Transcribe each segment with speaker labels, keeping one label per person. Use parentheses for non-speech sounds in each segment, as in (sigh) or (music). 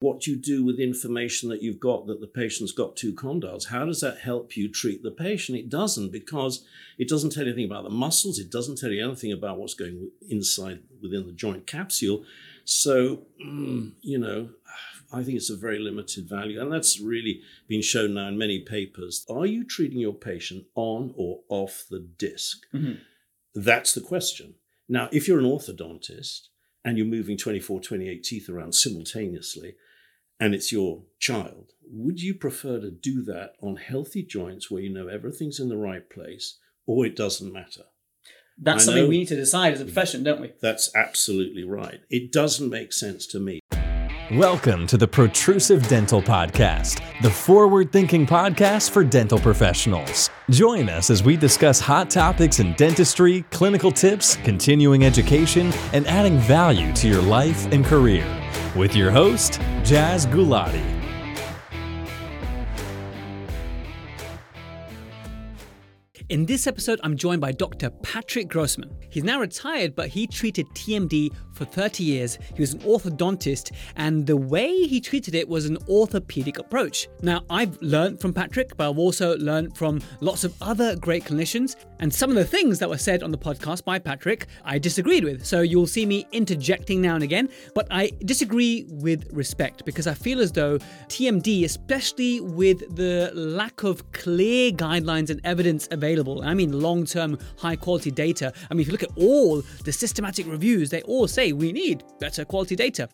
Speaker 1: what you do with information that you've got that the patient's got two condyles. How does that help you treat the patient? It doesn't because it doesn't tell you anything about the muscles. It doesn't tell you anything about what's going inside within the joint capsule. So, mm, you know, I think it's a very limited value. And that's really been shown now in many papers. Are you treating your patient on or off the disk? Mm-hmm. That's the question. Now, if you're an orthodontist and you're moving 24, 28 teeth around simultaneously, and it's your child, would you prefer to do that on healthy joints where you know everything's in the right place or it doesn't matter?
Speaker 2: That's I something we need to decide as a mhm. profession, don't we?
Speaker 1: That's absolutely right. It doesn't make sense to me.
Speaker 3: Welcome to the Protrusive Dental Podcast, the forward thinking podcast for dental professionals. Join us as we discuss hot topics in dentistry, clinical tips, continuing education, and adding value to your life and career. With your host, Jaz Gulati.
Speaker 2: In this episode, I'm joined by Dr. Patrick Grossmann. He's now retired, but he treated TMD for 30 years. He was an orthodontist, and the way he treated it was an orthopedic approach. Now, I've learned from Patrick, but I've also learned from lots of other great clinicians, and some of the things that were said on the podcast by Patrick, I disagreed with. So you'll see me interjecting now and again, but I disagree with respect because I feel as though TMD, especially with the lack of clear guidelines and evidence available. I mean, long term, high quality data. I mean, if you look at all the systematic reviews, they all say we need better quality data.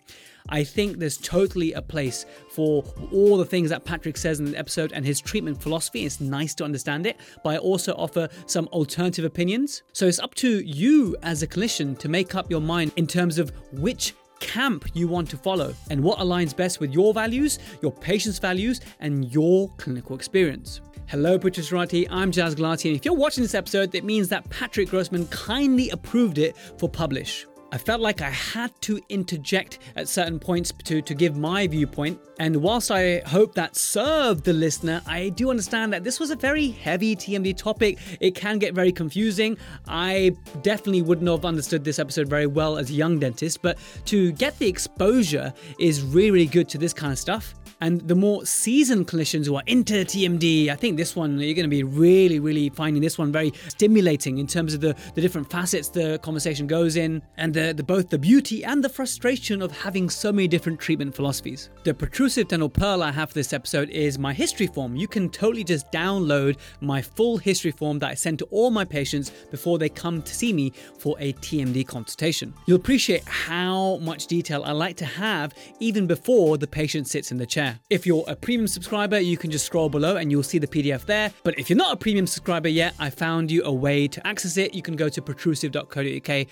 Speaker 2: I think there's totally a place for all the things that Patrick says in the episode and his treatment philosophy. It's nice to understand it, but I also offer some alternative opinions. So it's up to you as a clinician to make up your mind in terms of which camp you want to follow and what aligns best with your values, your patient's values, and your clinical experience. Hello, Protruserati. I'm Jaz Gulati, and if you're watching this episode, that means that Patrick Grossmann kindly approved it for publish. I felt like I had to interject at certain points to, to give my viewpoint. And whilst I hope that served the listener, I do understand that this was a very heavy TMD topic. It can get very confusing. I definitely wouldn't have understood this episode very well as a young dentist, but to get the exposure is really, really good to this kind of stuff. And the more seasoned clinicians who are into TMD, I think this one, you're going to be really, really finding this one very stimulating in terms of the, the different facets the conversation goes in and the, the both the beauty and the frustration of having so many different treatment philosophies. The protrusive dental pearl I have for this episode is my history form. You can totally just download my full history form that I send to all my patients before they come to see me for a TMD consultation. You'll appreciate how much detail I like to have even before the patient sits in the chair. If you're a premium subscriber, you can just scroll below and you'll see the PDF there. But if you're not a premium subscriber yet, I found you a way to access it. You can go to protrusive.co.uk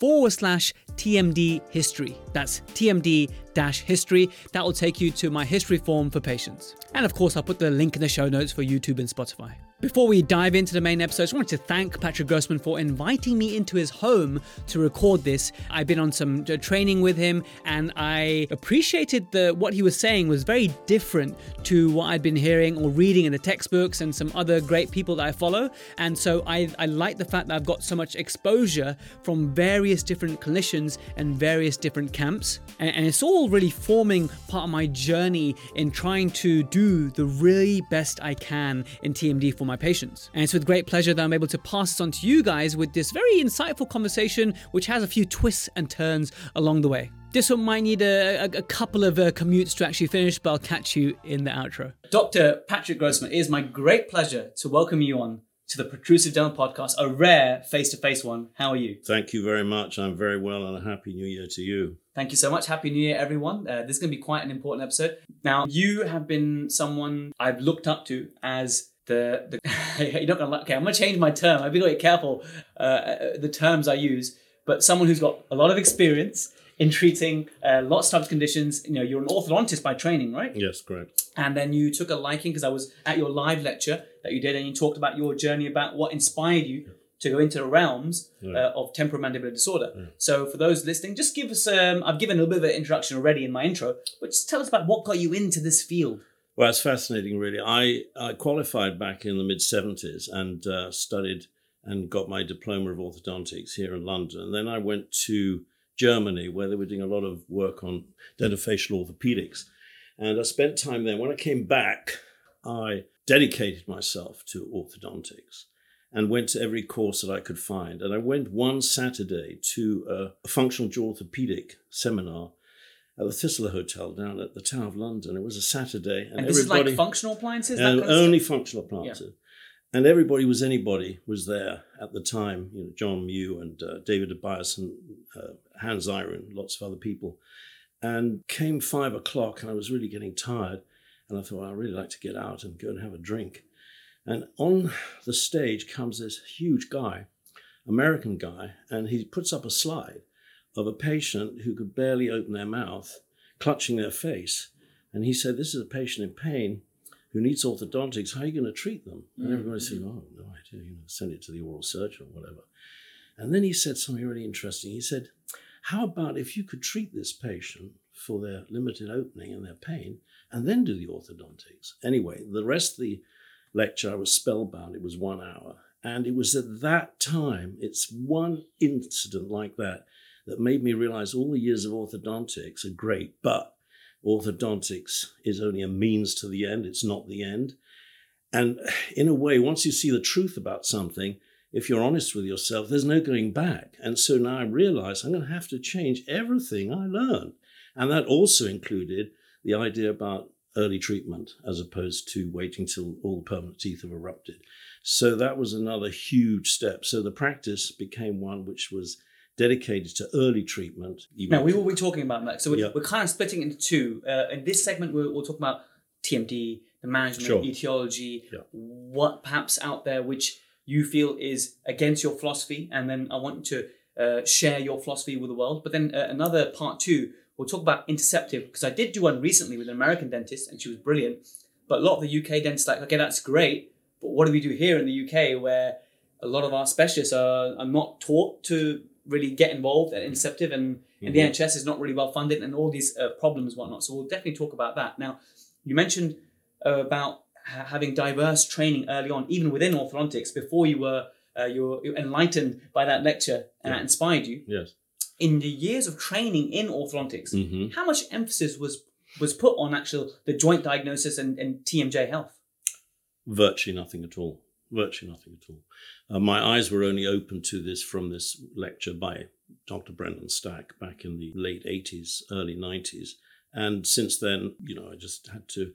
Speaker 2: forward slash TMD history. That's TMD dash history. That will take you to my history form for patients. And of course, I'll put the link in the show notes for YouTube and Spotify. Before we dive into the main episode, I just wanted to thank Patrick Grossmann for inviting me into his home to record this. I've been on some uh, training with him and I appreciated the what he was saying was very different to what I'd been hearing or reading in the textbooks and some other great people that I follow. And so I, I like the fact that I've got so much exposure from various different clinicians and various different camps. And, and it's all really forming part of my journey in trying to do the really best I can in TMD for my patients. And it's with great pleasure that I'm able to pass this on to you guys with this very insightful conversation, which has a few twists and turns along the way. This one might need a, a, a couple of uh, commutes to actually finish, but I'll catch you in the outro. Dr. Patrick Grossmann, it is my great pleasure to welcome you on to the Protrusive Dental Podcast, a rare face to face one. How are you?
Speaker 1: Thank you very much. I'm very well, and a happy new year to you.
Speaker 2: Thank you so much. Happy New Year, everyone. Uh, this is going to be quite an important episode. Now, you have been someone I've looked up to as the the (laughs) you're not gonna like. okay i'm gonna change my term i've been very careful uh, uh, the terms i use but someone who's got a lot of experience in treating uh, lots of conditions you know you're an orthodontist by training right
Speaker 1: yes correct
Speaker 2: and then you took a liking because i was at your live lecture that you did and you talked about your journey about what inspired you to go into the realms yeah. uh, of temporomandibular disorder. Yeah. So, for those listening, just give us. Um, I've given a little bit of an introduction already in my intro, but just tell us about what got you into this field.
Speaker 1: Well, it's fascinating, really. I, I qualified back in the mid 70s and uh, studied and got my diploma of orthodontics here in London. And then I went to Germany, where they were doing a lot of work on dentofacial orthopedics. And I spent time there. When I came back, I dedicated myself to orthodontics and went to every course that I could find. And I went one Saturday to a, functional jaw orthopedic seminar at the Thistle Hotel down at the Tower of London. It was a Saturday,
Speaker 2: and, and this is like functional appliances.
Speaker 1: And only functional appliances. Yeah. And everybody was anybody was there at the time. You know, John Mew and uh, David Tobias and uh, Hans Iron, lots of other people. And came five o'clock, and I was really getting tired. And I thought, well, I'd really like to get out and go and have a drink. And on the stage comes this huge guy, American guy, and he puts up a slide of a patient who could barely open their mouth, clutching their face. And he said, This is a patient in pain who needs orthodontics. How are you going to treat them? And mm. everybody said, Oh, no idea. You know, send it to the oral surgeon or whatever. And then he said something really interesting. He said, How about if you could treat this patient for their limited opening and their pain and then do the orthodontics? Anyway, the rest of the lecture, I was spellbound. It was one hour. And it was at that time, it's one incident like that that made me realize all the years of orthodontics are great, but orthodontics is only a means to the end, it's not the end. And in a way, once you see the truth about something, if you're honest with yourself, there's no going back. And so now I realize I'm going to have to change everything I learned. And that also included the idea about early treatment as opposed to waiting till all the permanent teeth have erupted. So that was another huge step. So the practice became one which was dedicated to early treatment.
Speaker 2: Now, we will be talking about that. So we're, yeah. we're kind of splitting into two. Uh, in this segment, we'll, we'll, talk about TMD, the management, sure. etiology, yeah. what perhaps out there which you feel is against your philosophy. And then I want you to uh, share your philosophy with the world. But then uh, another part two, we'll talk about interceptive, because I did do one recently with an American dentist and she was brilliant. But a lot of the UK dentists like, okay, that's great. But what do we do here in the UK where a lot of our specialists are, are not taught to really get involved at Interceptive, and, mm-hmm. and the mm-hmm. NHS is not really well funded, and all these uh, problems, whatnot. So we'll definitely talk about that. Now, you mentioned uh, about ha- having diverse training early on, even within orthodontics, before you were uh, you were enlightened by that lecture and yeah. that inspired you.
Speaker 1: Yes.
Speaker 2: In the years of training in orthodontics, mm-hmm. how much emphasis was was put on actual the joint diagnosis and, and TMJ health?
Speaker 1: Virtually nothing at all virtually nothing at all. Uh, my eyes were only open to this from this lecture by Dr. Brendan Stack back in the late 80s, early 90s. And since then, you know, I just had to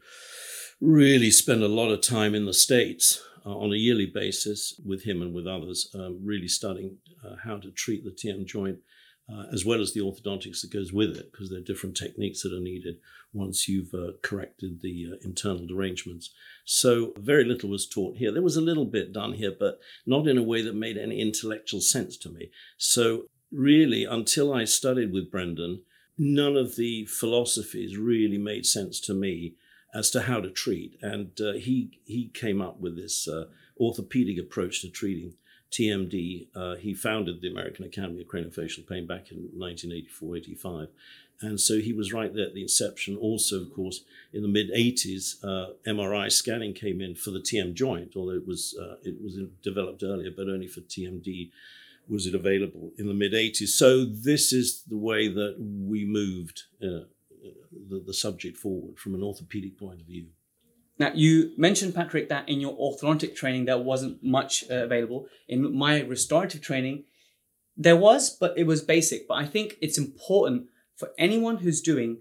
Speaker 1: really spend a lot of time in the States uh, on a yearly basis with him and with others, um, really studying uh, how to treat the TM joint uh, as well as the orthodontics that goes with it, because there are different techniques that are needed once you've uh, corrected the uh, internal derangements. So very little was taught here. There was a little bit done here, but not in a way that made any intellectual sense to me. So really, until I studied with Brendan, none of the philosophies really made sense to me as to how to treat. And uh, he he came up with this uh, orthopedic approach to treating TMD. Uh, he founded the American Academy of Craniofacial Pain back in 1984 85. And so he was right there at the inception. Also, of course, in the mid 80s, uh, MRI scanning came in for the TM joint, although it was, uh, it was developed earlier, but only for TMD was it available in the mid 80s. So, this is the way that we moved uh, the, the subject forward from an orthopedic point of view.
Speaker 2: Now, you mentioned, Patrick, that in your orthodontic training there wasn't much uh, available. In my restorative training, there was, but it was basic. But I think it's important for anyone who's doing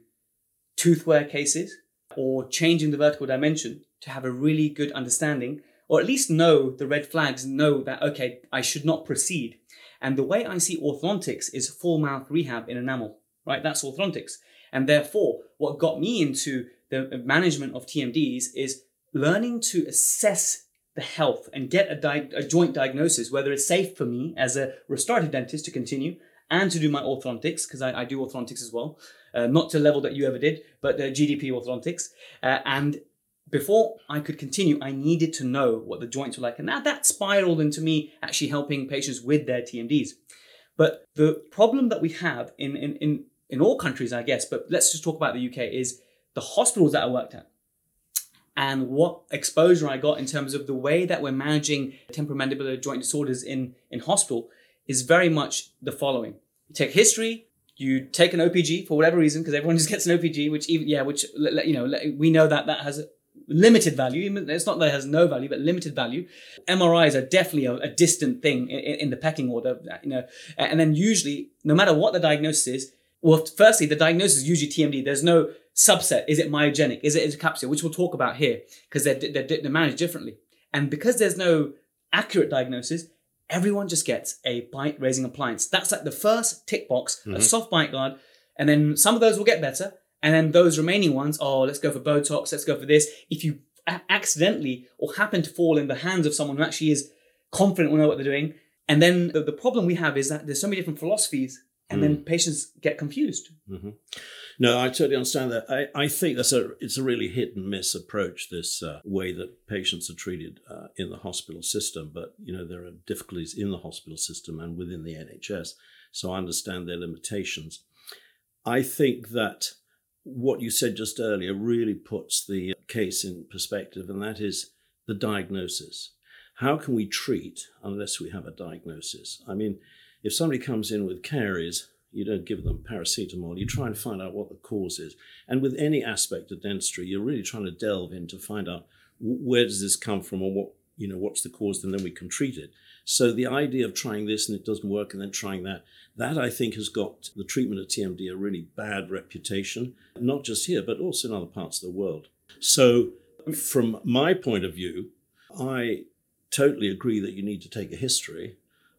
Speaker 2: tooth wear cases or changing the vertical dimension to have a really good understanding, or at least know the red flags, know that, okay, I should not proceed. And the way I see orthodontics is full mouth rehab in enamel, right? That's orthodontics. And therefore, what got me into the management of TMDs is learning to assess the health and get a, di- a joint diagnosis, whether it's safe for me as a restorative dentist to continue and to do my orthodontics, because I, I, do orthodontics as well, uh, not to the level that you ever did, but uh, GDP orthodontics. Uh, and before I could continue, I needed to know what the joints were like. And that, that spiraled into me actually helping patients with their TMDs. But the problem that we have in, in, in, in all countries, I guess, but let's just talk about the UK, is the hospitals that I worked at and what exposure I got in terms of the way that we're managing temporomandibular joint disorders in, in hospital is very much the following. You take history, you take an OPG for whatever reason, because everyone (laughs) just gets an OPG, which even yeah, which you know we know that that has limited value. It's not that it has no value, but limited value. MRIs are definitely a, a distant thing in, in, the pecking order, you know. And then usually, no matter what the diagnosis is, well, firstly, the diagnosis is usually TMD. There's no subset. Is it myogenic? Is it capsule? Which we'll talk about here because they're, they're, they're managed differently. And because there's no accurate diagnosis, everyone just gets a bite raising appliance. That's like the first tick box, mm-hmm. a soft bite guard. And then some of those will get better. And then those remaining ones, oh, let's go for Botox, let's go for this. If you accidentally or happen to fall in the hands of someone who actually is confident will know what they're doing, and then the, the problem we have is that there's so many different philosophies, and mm. then patients get confused.
Speaker 1: Mm-hmm. No, I totally understand that. I, I think that's a it's a really hit and miss approach. This uh, way that patients are treated uh, in the hospital system, but you know there are difficulties in the hospital system and within the NHS. So I understand their limitations. I think that what you said just earlier really puts the case in perspective, and that is the diagnosis. How can we treat unless we have a diagnosis? I mean, if somebody comes in with caries, you don't give them paracetamol. You try and find out what the cause is. And with any aspect of dentistry, you're really trying to delve in to find out where does this come from or what you know what's the cause, and then we can treat it. So the idea of trying this and it doesn't work and then trying that, that I think has got the treatment of TMD a really bad reputation, not just here, but also in other parts of the world. So from my point of view, I totally agree that you need to take a history.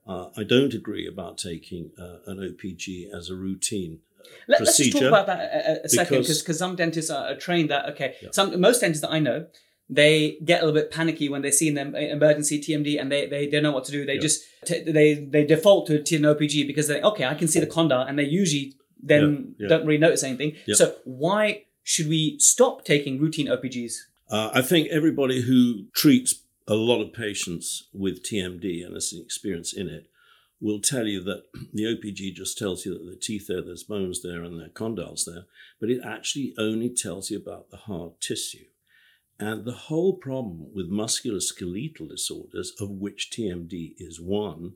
Speaker 1: Uh, I don't agree about taking uh, an OPG as a routine uh,
Speaker 2: Let, procedure. Let's just talk about that a, a second, because some dentists are trained that okay. Yeah. Some most dentists that I know, they get a little bit panicky when they see an emergency TMD and they, they don't know what to do. They yeah. just t- they they default to an OPG because they okay I can see the condyle and they usually then. Yeah. don't really notice anything. So why should we stop taking routine OPGs?
Speaker 1: Uh, I think everybody who treats a lot of patients with TMD and has an experience in it will tell you that (clears throat) the OPG just tells you that the teeth there, there's bones there, and there are condyles there, but it actually only tells you about the hard tissue. And the whole problem with musculoskeletal disorders, of which TMD is one,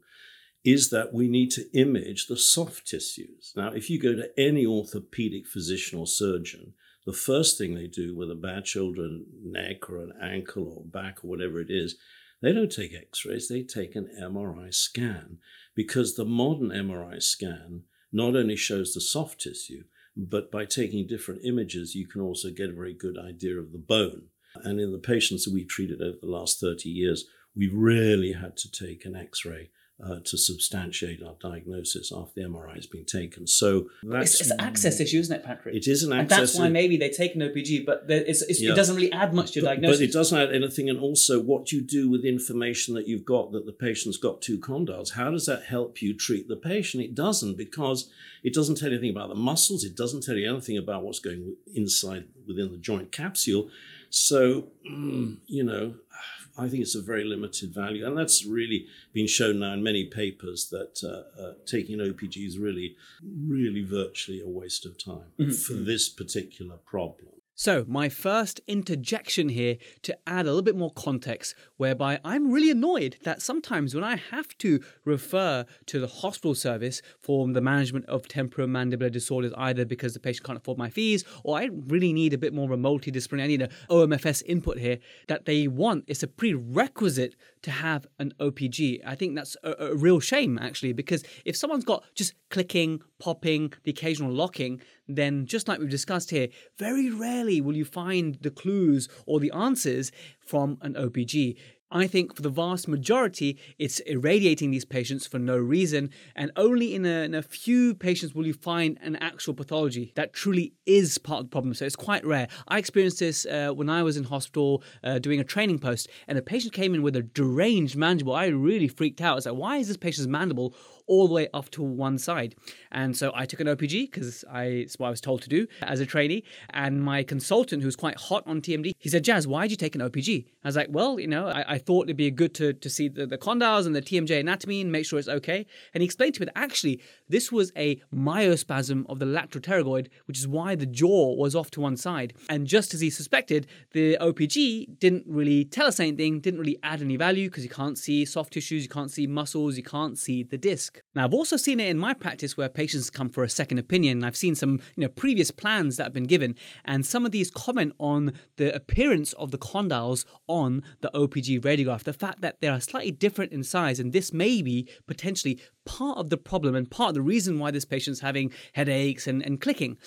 Speaker 1: is that we need to image the soft tissues. Now, if you go to any orthopedic physician or surgeon, the first thing they do with a bad shoulder, neck, or an ankle, or back, or whatever it is, they don't take x rays, they take an MRI scan because the modern MRI scan not only shows the soft tissue, but by taking different images, you can also get a very good idea of the bone. And in the patients that we've treated over the last 30 years, we really had to take an x ray uh, to substantiate our diagnosis after the MRI has been taken. So
Speaker 2: that's it's, it's an access issue, isn't it, Patrick?
Speaker 1: It is an
Speaker 2: access. And that's why maybe they take an OPG, but it's, it's, yeah. it doesn't really add much to your
Speaker 1: but,
Speaker 2: diagnosis.
Speaker 1: But it doesn't add anything. And also, what you do with information that you've got that the patient's got two condyles, how does that help you treat the patient? It doesn't because it doesn't tell you anything about the muscles. It doesn't tell you anything about what's going inside within the joint capsule. So, mm, you know, I think it's a very limited value. And that's really been shown now in many papers that uh, uh, taking OPG is really, really virtually a waste of time mm-hmm. for this particular problem.
Speaker 2: So, my first interjection here to add a little bit more context, whereby I'm really annoyed that sometimes when I have to refer to the hospital service for the management of temporomandibular disorders, either because the patient can't afford my fees or I really need a bit more of a multidisciplinary, I need an OMFS input here, that they want it's a prerequisite to have an OPG. I think that's a, a real shame, actually, because if someone's got just clicking, popping, the occasional locking, then just like we've discussed here, very rarely will you find the clues or the answers from an OPG. I think for the vast majority, it's irradiating these patients for no reason, and only in a, in a, few patients will you find an actual pathology that truly is part of the problem. So it's quite rare. I experienced this uh, when I was in hospital uh, doing a training post, and a patient came in with a deranged mandible. I really freaked out. I was like, why is this patient's mandible all the way off to one side. And so I took an OPG because it's what I was told to do as a trainee. And my consultant, who's quite hot on TMD, he said, Jaz, why did you take an OPG? I was like, well, you know, I, I thought it'd be good to, to see the, the condyles and the TMJ anatomy and make sure it's okay. And he explained to me that actually this was a myospasm of the lateral pterygoid, which is why the jaw was off to one side. And just as he suspected, the OPG didn't really tell us anything, didn't really add any value because you can't see soft tissues, you can't see muscles, you can't see the disc. Now, I've also seen it in my practice where patients come for a second opinion. I've seen some you know previous plans that have been given, and some of these comment on the appearance of the condyles on the OPG radiograph, the fact that they are slightly different in size, and this may be potentially part of the problem and part of the reason why this patient's having headaches and, and clicking.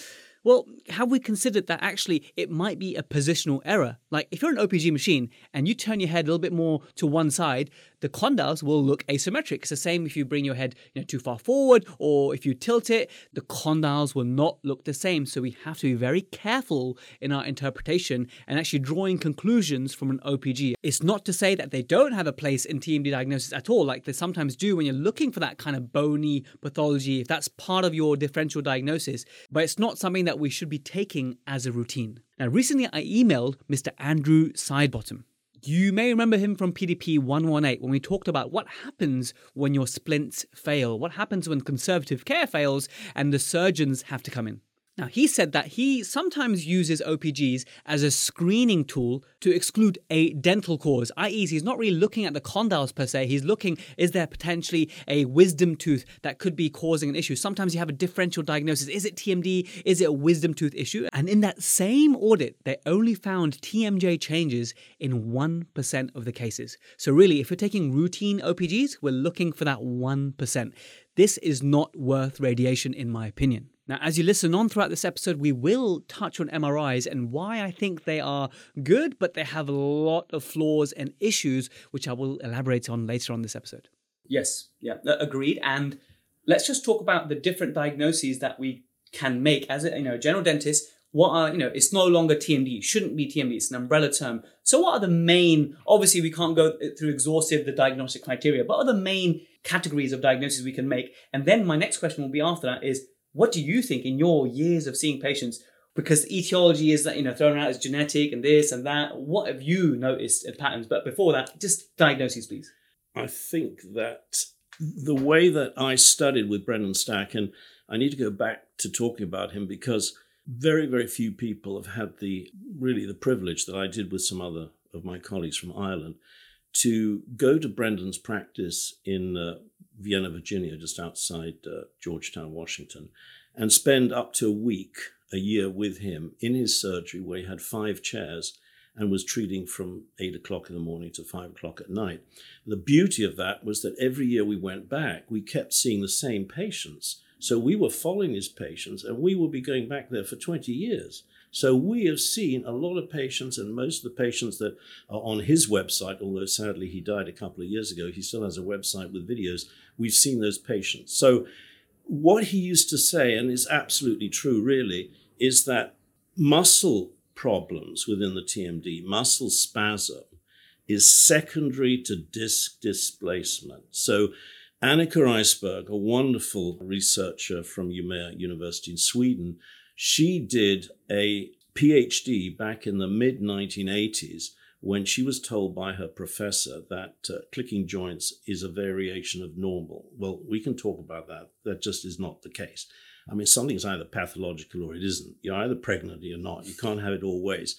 Speaker 2: Well, have we considered that actually it might be a positional error? Like if you're an OPG machine and you turn your head a little bit more to one side, the condyles will look asymmetric. It's the same if you bring your head you know, too far forward or if you tilt it, the condyles will not look the same. So we have to be very careful in our interpretation and actually drawing conclusions from an OPG. It's not to say that they don't have a place in TMD diagnosis at all, like they sometimes do when you're looking for that kind of bony pathology, if that's part of your differential diagnosis, but it's not something that we should be taking as a routine. Now, recently I emailed Mr. Andrew Sidebottom. You may remember him from PDP 118 when we talked about what happens when your splints fail, what happens when conservative care fails and the surgeons have to come in. Now, he said that he sometimes uses OPGs as a screening tool to exclude a dental cause, i.e., he's not really looking at the condyles per se. He's looking, is there potentially a wisdom tooth that could be causing an issue? Sometimes you have a differential diagnosis. Is it TMD? Is it a wisdom tooth issue? And in that same audit, they only found TMJ changes in 1% of the cases. So, really, if you're taking routine OPGs, we're looking for that 1%. This is not worth radiation, in my opinion. Now, as you listen on throughout this episode, we will touch on MRIs and why I think they are good, but they have a lot of flaws and issues, which I will elaborate on later on this episode. Yes, yeah, agreed. And let's just talk about the different diagnoses that we can make as a you know general dentist. What are you know? It's no longer TMD. Shouldn't be TMD. It's an umbrella term. So, what are the main? Obviously, we can't go uh, through exhaustive the diagnostic criteria. But are the main categories of diagnoses we can make? And then my next question will be after that is what do you think in your years of seeing patients? Because etiology is you know thrown out as genetic and this and that. What have you noticed in patterns? But before that, just diagnoses, please.
Speaker 1: I think that the way that I studied with Brendan Stack, and I need to go back to talking about him because very, very few people have had the really the privilege that I did with some other of my colleagues from Ireland to go to Brendan's practice in uh, Vienna, Virginia, just outside uh, Georgetown, Washington, and spend up to a week, a year with him in his surgery where he had five chairs and was treating from eight o'clock in the morning to five o'clock at night. The beauty of that was that every year we went back, we kept seeing the same patients. So we were following his patients and we would be going back there for 20 years. So we have seen a lot of patients, and most of the patients that are on his website, although sadly he died a couple of years ago, he still has a website with videos. We've seen those patients. So what he used to say, and is absolutely true really, is that muscle problems within the TMD, muscle spasm, is secondary to disc displacement. So Annika Isberg, a wonderful researcher from Umeå University in Sweden, she did a PhD back in the mid 1980s when she was told by her professor that uh, clicking joints is a variation of normal. Well, we can talk about that. That just is not the case. I mean, something's either pathological or it isn't. You're either pregnant or you're not. You can't have it all ways.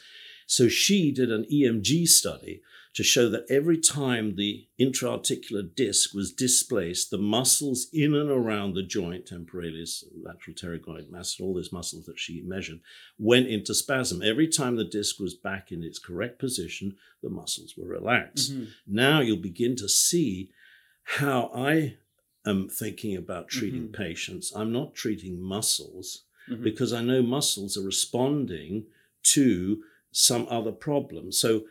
Speaker 1: So she did an EMG study to show that every time the intra-articular disc was displaced, the muscles in and around the joint, temporalis, lateral pterygoid, mass, all those muscles that she measured, went into spasm. Every time the disc was back in its correct position, the muscles were relaxed. Mm-hmm. Now you'll begin to see how I am thinking about treating mm-hmm. patients. I'm not treating muscles mm-hmm. because I know muscles are responding to some other problem. So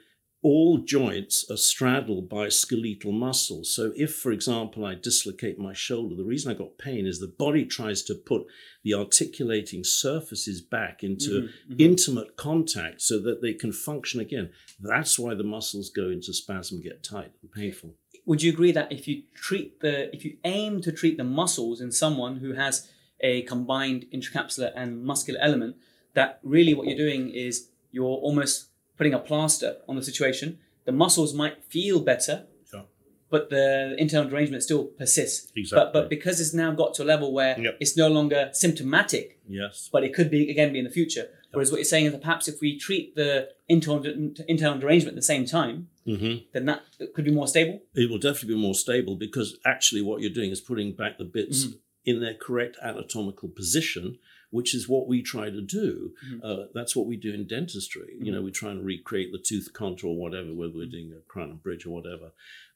Speaker 1: all joints are straddled by skeletal muscles. So, if, for example, I dislocate my shoulder, the reason I got pain is the body tries to put the articulating surfaces back into mm-hmm, mm-hmm. intimate contact so that they can function again. That's why the muscles go into spasm, get tight and painful.
Speaker 2: Would you agree that if you treat the, if you aim to treat the muscles in someone who has a combined intracapsular and muscular element, that really what you're doing is you're almost putting a plaster on the situation, the muscles might feel better,
Speaker 1: Yeah.
Speaker 2: but the internal derangement still persists. But
Speaker 1: Exactly.
Speaker 2: but because it's now got to a level where
Speaker 1: Yep.
Speaker 2: it's no longer symptomatic,
Speaker 1: Yes.
Speaker 2: but it could be again be in the future. Whereas what you're saying is that perhaps if we treat the internal internal derangement at the same time,
Speaker 1: hmm
Speaker 2: then that could be more stable.
Speaker 1: It will definitely be more stable because actually what you're doing is putting back the bits
Speaker 2: Mhm.
Speaker 1: in their correct anatomical position, which is what we try to do.
Speaker 2: Mhm.
Speaker 1: Uh, that's what we do in dentistry. You know, we try and recreate the tooth contour, whatever, whether we're doing a crown and bridge or whatever.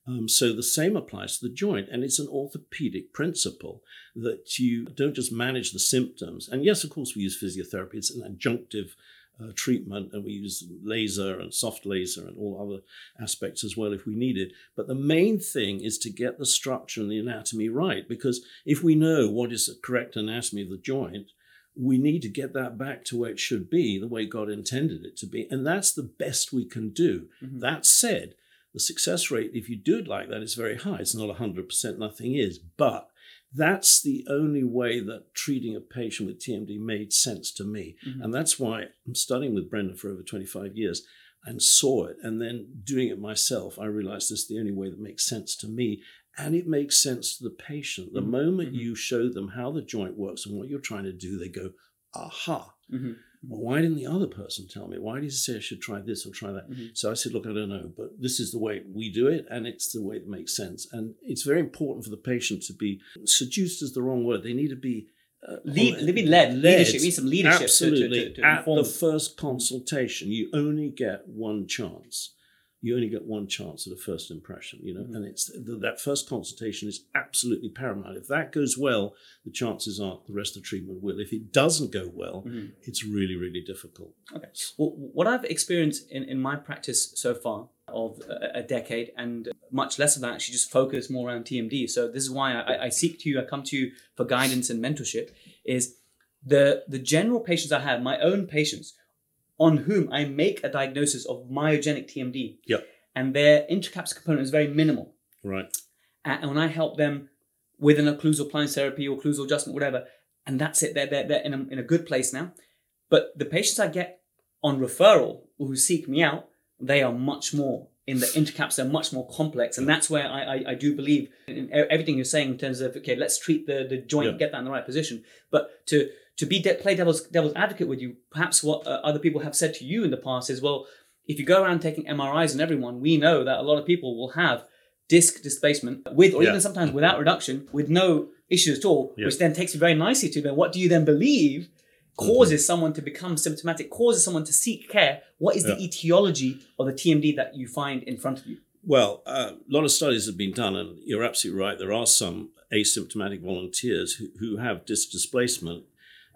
Speaker 1: Um, so the same applies to the joint, and it's an orthopedic principle that you don't just manage the symptoms. And yes, of course, we use physiotherapy; it's an adjunctive uh, treatment, and we use laser and soft laser and all other aspects as well if we need it. But the main thing is to get the structure and the anatomy right, because if we know what is the correct anatomy of the joint, we need to get that back to where it should be, the way God intended it to be. And that's the best we can do.
Speaker 2: Mhm.
Speaker 1: That said, the success rate, if you do it like that, is very high. It's not 100%, nothing is. But that's the only way that treating a patient with TMD made sense to me.
Speaker 2: Mhm.
Speaker 1: And that's why I'm studying with Brendan for over 25 years and saw it. And then doing it myself, I realized this is the only way that makes sense to me. And it makes sense to the patient. The
Speaker 2: Mhm.
Speaker 1: moment
Speaker 2: Mhm.
Speaker 1: you show them how the joint works and what you're trying to do, they go, aha.
Speaker 2: Mhm.
Speaker 1: Well, why didn't the other person tell me? Why did he say I should try this or try that?
Speaker 2: Mhm.
Speaker 1: So I said, look, I don't know, but this is the way we do it, and it's the way that makes sense. And it's very important for the patient to be seduced is the wrong word. They need to be uh,
Speaker 2: Lead, they be led. Leadership. We need some leadership
Speaker 1: Absolutely.
Speaker 2: to, to, to
Speaker 1: At the first consultation, you only get one chance. You only get one chance at a first impression, you know,
Speaker 2: Mhm.
Speaker 1: and it's th- that first consultation is absolutely paramount. If that goes well, the chances are the rest of the treatment will. If it doesn't go well,
Speaker 2: Mhm.
Speaker 1: it's really, really difficult.
Speaker 2: Okay. Well, what I've experienced in, in my practice so far of a, a decade, and much less of that actually just focus more around TMD. So this is why I, I seek to you, I come to you for guidance and mentorship. Is the the general patients I have, my own patients, on whom I make a diagnosis of myogenic TMD,
Speaker 1: Yep.
Speaker 2: and their intracapsular component is very minimal.
Speaker 1: Right.
Speaker 2: and when I help them with an occlusal appliance therapy or occlusal adjustment, whatever, and that's it, they're, they're, they're in, a, in a good place now. But the patients I get on referral or who seek me out, they are much more in the intercaps, they're much more complex. And that's where I, I, I do believe in everything you're saying in terms of, okay, let's treat the, the joint,
Speaker 1: Yeah.
Speaker 2: get that in the right position. But to to be de- play devil's, devil's advocate with you, perhaps what uh, other people have said to you in the past is, well, if you go around taking MRIs on everyone, we know that a lot of people will have disc displacement with, or
Speaker 1: Yeah.
Speaker 2: even sometimes without reduction, with no issues at all,
Speaker 1: Yeah.
Speaker 2: which then takes you very nicely to then what do you then believe causes someone to become symptomatic, causes someone to seek care? What is the etiology of the TMD that you find in front of you?
Speaker 1: Well, uh, a lot of studies have been done, and you're absolutely right. There are some asymptomatic volunteers who, who have disc displacement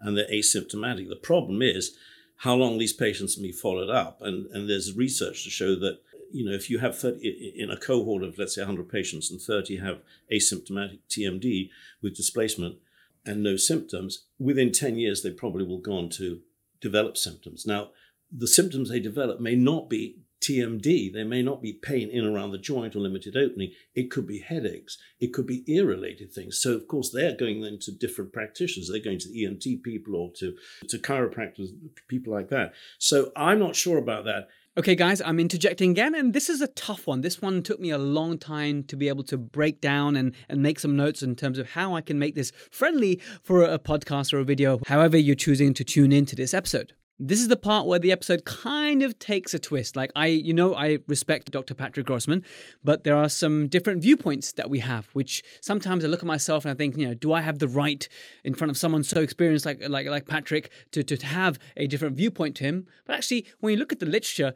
Speaker 1: and they're asymptomatic. The problem is how long these patients can be followed up. And, and there's research to show that, you know, if you have 30, in a cohort of, let's say, 100 patients and 30 have asymptomatic TMD with displacement and no symptoms, within 10 years, they probably will go on to develop symptoms. Now, the symptoms they develop may not be TMD. They may not be pain in around the joint or limited opening. It could be headaches. It could be ear-related things. So, of course, they're going then to different practitioners. They're going to the ENT people or to, to chiropractors, people like that. So I'm not sure about that.
Speaker 2: Okay, guys, I'm interjecting again, and this is a tough one. This one took me a long time to be able to break down and, and make some notes in terms of how I can make this friendly for a podcast or a video, however you're choosing to tune into this episode. This is the part where the episode kind of takes a twist. Like, I, you know, I respect Dr. Patrick Grossmann, but there are some different viewpoints that we have, which sometimes I look at myself and I think, you know, do I have the right in front of someone so experienced like like like Patrick to, to have a different viewpoint to him? But actually, when you look at the literature,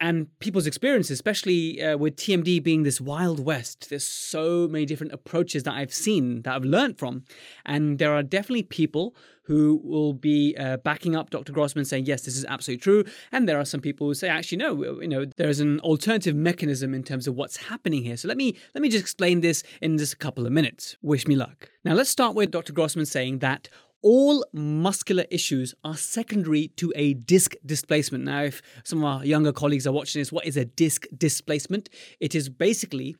Speaker 2: and people's experiences, especially uh, with TMD being this wild west. There's so many different approaches that I've seen that I've learned from, and there are definitely people who will be uh, backing up Dr. Grossmann, saying yes, this is absolutely true, and there are some people who say actually no, you know, there's an alternative mechanism in terms of what's happening here. So let me let me just explain this in just a couple of minutes. Wish me luck. Now let's start with Dr. Grossmann saying that all muscular issues are secondary to a disc displacement. Now, if some of our younger colleagues are watching this, what is a disc displacement? It is basically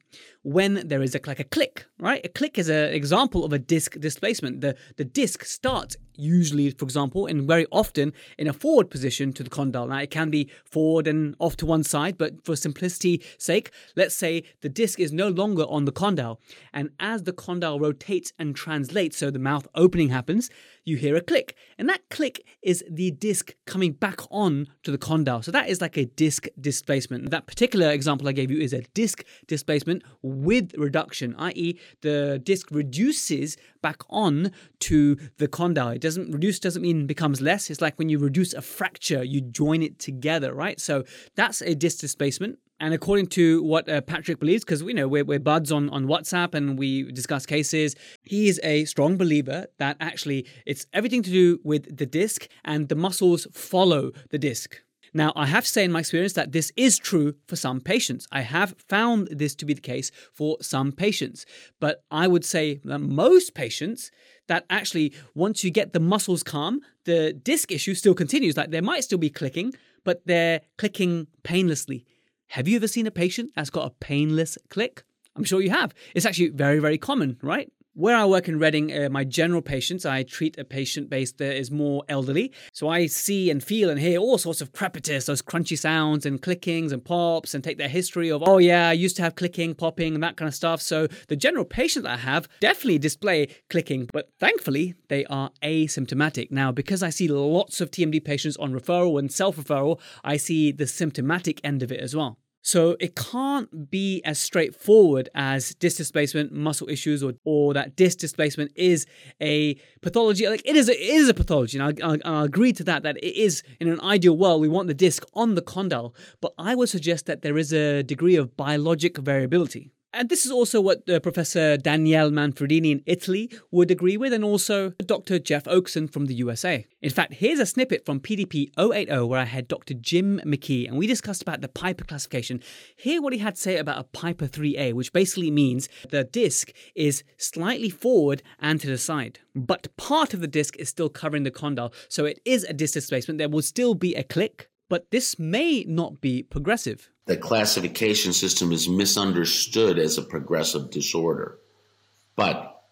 Speaker 2: when there is a, like a click, right? A click is an example of a disc displacement. The, the disc starts usually, for example, and very often in a forward position to the condyle. Now, it can be forward and off to one side, but for simplicity's sake, let's say the disc is no longer on the condyle. And as the condyle rotates and translates, so the mouth opening happens, you hear a click. And that click is the disc coming back on to the condyle. So that is like a disc displacement. That particular example I gave you is a disc displacement with reduction, i.e., the disc reduces back on to the condyle. It doesn't reduce doesn't mean becomes less. It's like when you reduce a fracture, you join it together, right? So that's a disc displacement. And according to what uh, Patrick believes, because we know we're, we're buds on, on WhatsApp and we discuss cases, he is a strong believer that actually it's everything to do with the disc and the muscles follow the disc. Now, I have to say in my experience that this is true for some patients. I have found this to be the case for some patients. But I would say that most patients, that actually once you get the muscles calm, the disc issue still continues. Like they might still be clicking, but they're clicking painlessly. Have you ever seen a patient that's got a painless click? I'm sure you have. It's actually very, very common, right? Where I work in Reading, uh, my general patients, I treat a patient base that is more elderly. So I see and feel and hear all sorts of crepitus, those crunchy sounds and clickings and pops, and take their history of, oh yeah, I used to have clicking, popping, and that kind of stuff. So the general patient that I have definitely display clicking, but thankfully they are asymptomatic. Now, because I see lots of TMD patients on referral and self referral, I see the symptomatic end of it as well. So it can't be as straightforward as disc displacement, muscle issues, or, or that disc displacement is a pathology. Like it is, a, it is a pathology, and I'll, I'll, I'll agree to that. That it is in an ideal world, we want the disc on the condyle, but I would suggest that there is a degree of biologic variability. And this is also what uh, Professor Daniele Manfredini in Italy would agree with, and also Dr. Jeff Okeson from the USA. In fact, here's a snippet from PDP 080 where I had Dr. Jim McKee, and we discussed about the Piper classification. Hear what he had to say about a Piper 3A, which basically means the disc is slightly forward and to the side. But part of the disc is still covering the condyle, so it is a disc displacement. There will still be a click, but this may not be progressive
Speaker 4: the classification system is misunderstood as a progressive disorder. But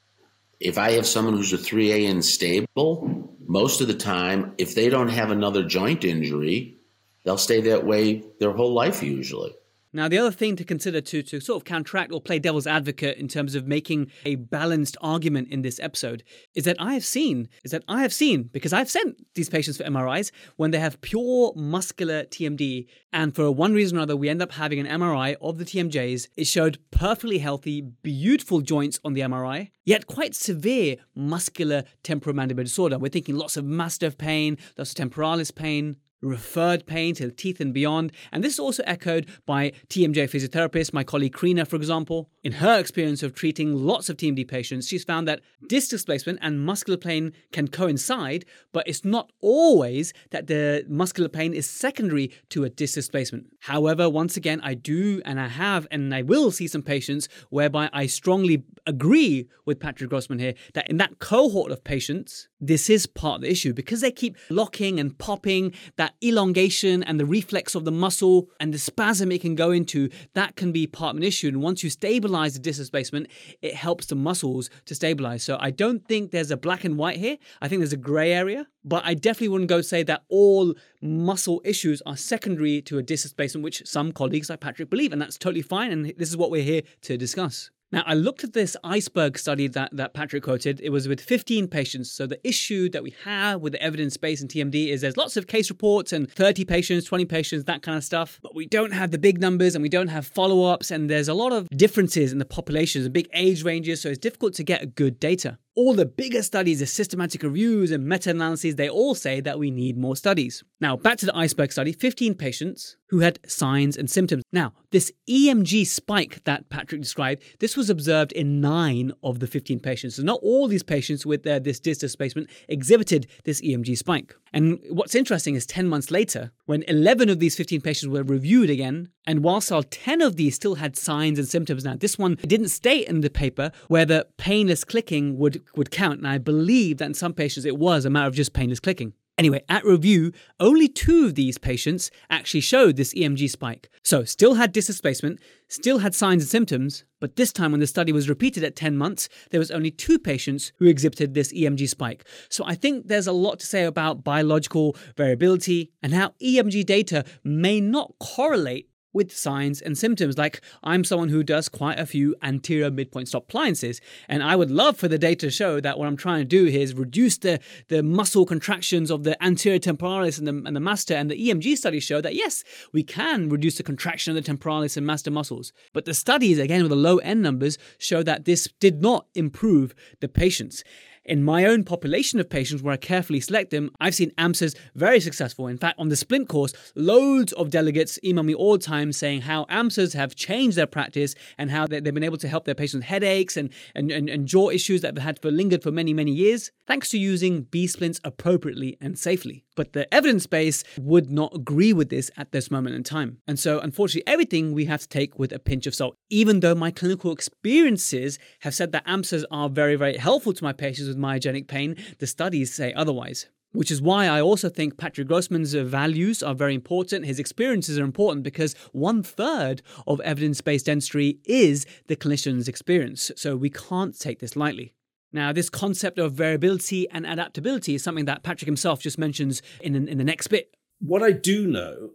Speaker 4: if I have someone who's a 3A and stable, most of the time, if they don't have another joint injury, they'll stay that way their whole life usually.
Speaker 2: Now, the other thing to consider to, to sort of counteract or play devil's advocate in terms of making a balanced argument in this episode is that I have seen, is that I have seen, because I've sent these patients for MRIs when they have pure muscular TMD, and for one reason or another, we end up having an MRI of the TMJs. It showed perfectly healthy, beautiful joints on the MRI, yet quite severe muscular temporomandibular disorder. We're thinking lots of masseter pain, lots of temporalis pain, referred pain to the teeth and beyond. And this is also echoed by TMJ physiotherapists, my colleague Krina, for example. In her experience of treating lots of TMD patients, she's found that disc displacement and muscular pain can coincide, but it's not always that the muscular pain is secondary to a disc displacement. However, once again, I do and I have and I will see some patients whereby I strongly agree with Patrick Grossmann here that in that cohort of patients, this is part of the issue because they keep locking and popping that elongation and the reflex of the muscle and the spasm it can go into that can be part of an issue. And once you stabilize the displacement it helps the muscles to stabilize. So i don't think there's a black and white here. I think there's a gray area but i definitely wouldn't go say that all muscle issues are secondary to a disc displacement which some colleagues like patrick believe and that's totally fine and this is what we're here to discuss now, I looked at this Isberg study that, that Patrick quoted. It was with 15 patients. So, the issue that we have with the evidence base in TMD is there's lots of case reports and 30 patients, 20 patients, that kind of stuff. But we don't have the big numbers and we don't have follow ups. And there's a lot of differences in the populations and big age ranges. So, it's difficult to get good data all the bigger studies, the systematic reviews and meta analyses, they all say that we need more studies. Now, back to the Isberg study 15 patients who had signs and symptoms. Now, this EMG spike that Patrick described, this was observed in nine of the 15 patients. So, not all these patients with their, this disc displacement exhibited this EMG spike. And what's interesting is 10 months later, when 11 of these 15 patients were reviewed again, and whilst all 10 of these still had signs and symptoms now, this one didn't state in the paper whether painless clicking would, would count. And I believe that in some patients it was a matter of just painless clicking. Anyway, at review, only two of these patients actually showed this EMG spike. So, still had disc displacement, still had signs and symptoms, but this time when the study was repeated at 10 months, there was only two patients who exhibited this EMG spike. So, I think there's a lot to say about biological variability and how EMG data may not correlate with signs and symptoms. Like I'm someone who does quite a few anterior midpoint stop appliances, and I would love for the data to show that what I'm trying to do here is reduce the, the muscle contractions of the anterior temporalis and the, and the masseter. And the EMG studies show that yes, we can reduce the contraction of the temporalis and masseter muscles. But the studies, again with the low end numbers, show that this did not improve the patients. In my own population of patients where I carefully select them, I've seen AMSAs very successful. In fact, on the Splint course, loads of delegates email me all the time saying how AMSAs have changed their practice and how they've been able to help their patients with headaches and, and, and, and jaw issues that they've had for lingered for many, many years, thanks to using B splints appropriately and safely. But the evidence base would not agree with this at this moment in time. And so, unfortunately, everything we have to take with a pinch of salt. Even though my clinical experiences have said that AMSAs are very, very helpful to my patients with myogenic pain, the studies say otherwise. Which is why I also think Patrick Grossmann's uh, values are very important. His experiences are important because one third of evidence based dentistry is the clinician's experience. So we can't take this lightly. Now, this concept of variability and adaptability is something that Patrick himself just mentions in, in the next bit.
Speaker 1: What I do know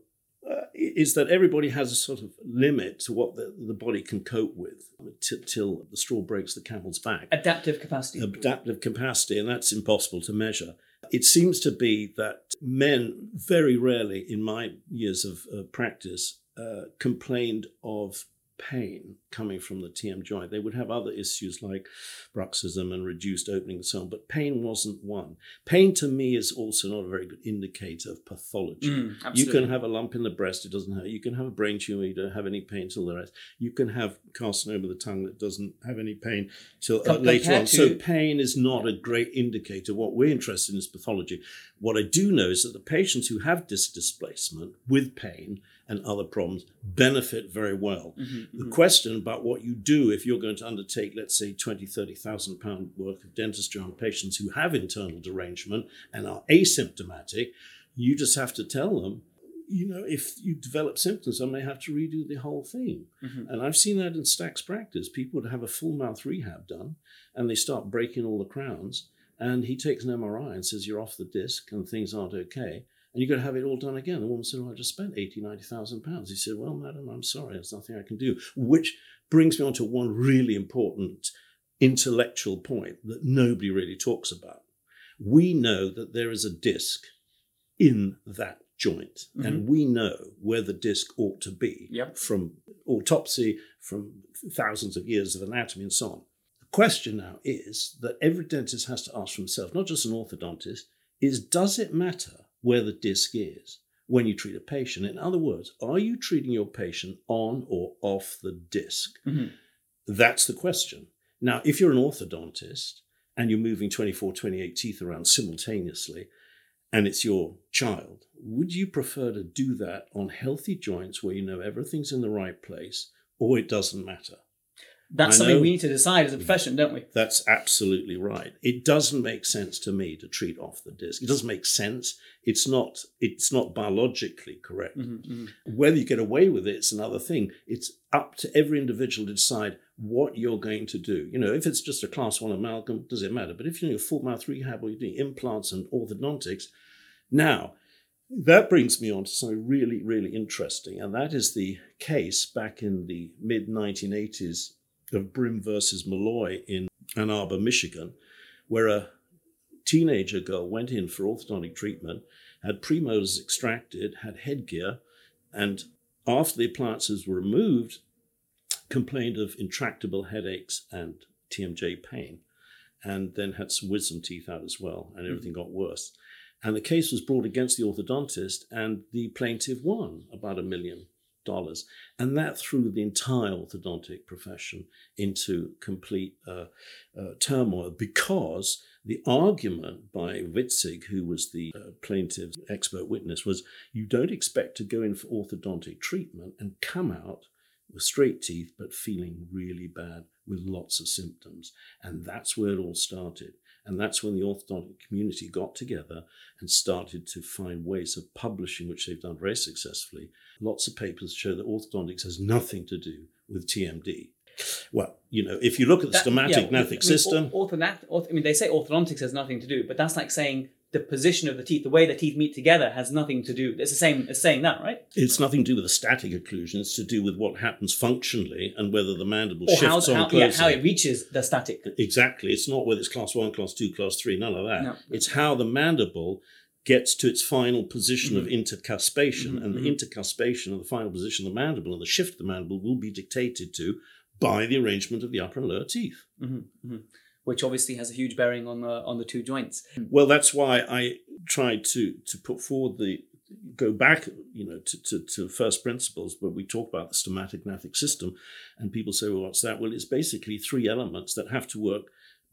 Speaker 1: is that everybody has a sort of limit to what the, the body can cope with t- till the straw breaks the camel's back.
Speaker 2: Adaptive capacity.
Speaker 1: Adaptive capacity, and that's impossible to measure. It seems to be that men very rarely, in my years of uh, practice, uh, complained of pain coming from the TM joint. They would have other issues like bruxism and reduced opening and so on, but pain wasn't one. Pain to me is also not a very good indicator of pathology.
Speaker 2: Mm,
Speaker 1: you can have a lump in the breast, it doesn't hurt. You can have a brain tumor, you don't have any pain till the rest. You can have carcinoma of the tongue that doesn't have any pain till uh, later on.
Speaker 2: to-
Speaker 1: So pain is not a great indicator. What we're interested in is pathology. What I do know is that the patients who have disc displacement with pain and other problems benefit very well. Mm-hmm, the mm-hmm. question about what you do if you're going to undertake, let's say, 20, 30,000 pound work of dentistry on patients who have internal derangement and are asymptomatic, you just have to tell them, you know, if you develop symptoms, I may have to redo the whole thing. Mm-hmm. And I've seen that in Stack's practice. People would have a full mouth rehab done and they start breaking all the crowns. And he takes an MRI and says, You're off the disc and things aren't okay. And you've got to have it all done again. The woman said, Well, I just spent 80, 90,000 pounds. He said, Well, madam, I'm sorry. There's nothing I can do. Which brings me on to one really important intellectual point that nobody really talks about. We know that there is a disc in that joint, and mm-hmm. we know where the disc ought to be
Speaker 2: Yep.
Speaker 1: from autopsy, from thousands of years of anatomy, and so on. Question now is that every dentist has to ask for himself, not just an orthodontist, is does it matter where the disc is when you treat a patient? In other words, are you treating your patient on or off the disk mm-hmm. That's the question. Now, if you're an orthodontist and you're moving 24, 28 teeth around simultaneously, and it's your child, would you prefer to do that on healthy joints where you know everything's in the right place, or it doesn't matter?
Speaker 2: That's something we need to decide as a profession, don't we?
Speaker 1: That's absolutely right. It doesn't make sense to me to treat off the disc. It doesn't make sense. It's not. It's not biologically correct. Mm-hmm, mm-hmm. Whether you get away with it, it's another thing. It's up to every individual to decide what you're going to do. You know, if it's just a class one amalgam, does it matter? But if you're doing a full mouth rehab or you're doing implants and orthodontics, now that brings me on to something really, really interesting, and that is the case back in the mid 1980s of Brimm versus Malloy in Ann Arbor, Michigan, where a teenager girl went in for orthodontic treatment, had premolars extracted, had headgear, and after the appliances were removed, complained of intractable headaches and TMJ pain, and then had some wisdom teeth out as well, and hmm. everything got worse. And the case was brought against the orthodontist, and the plaintiff won about a million dollars. And that threw the entire orthodontic profession into complete uh, uh, turmoil because the argument by Witzig, who was the uh, plaintiff's expert witness, was you don't expect to go in for orthodontic treatment and come out with straight teeth but feeling really bad with lots of symptoms. And that's where it all started. And that's when the orthodontic community got together and started to find ways of publishing, which they've done very successfully. Lots of papers show that orthodontics has nothing to do with TMD. Well, you know, if you look at the
Speaker 2: That-
Speaker 1: stomatic
Speaker 2: yeah, I mean,
Speaker 1: system,
Speaker 2: orth- orth- I mean, they say orthodontics has nothing to do, but that's like saying the position of the teeth, the way the teeth meet together, has nothing to do. It's the same as saying that, right?
Speaker 1: it's nothing to do with the static occlusion. It's to do with what happens functionally and whether the mandible
Speaker 2: Or how,
Speaker 1: shifts on
Speaker 2: how, yeah, how it reaches the static.
Speaker 1: Exactly. It's not whether it's class one, class two, class three, none of that.
Speaker 2: No.
Speaker 1: It's how the mandible gets to its final position
Speaker 2: Mm-hmm.
Speaker 1: of intercuspation. and the mm-hmm. intercuspation of the final position of the mandible and the shift of the mandible will be dictated to by the arrangement of the upper and lower teeth. Mm-hmm. Mm-hmm.
Speaker 2: which obviously has a huge bearing on the on the two joints.
Speaker 1: Well, that's why I tried to to put forward the go back, you know, to, to, to first principles where we talk about the stomatognathic system, and people say, "Well, what's that?" Well, it's basically three elements that have to work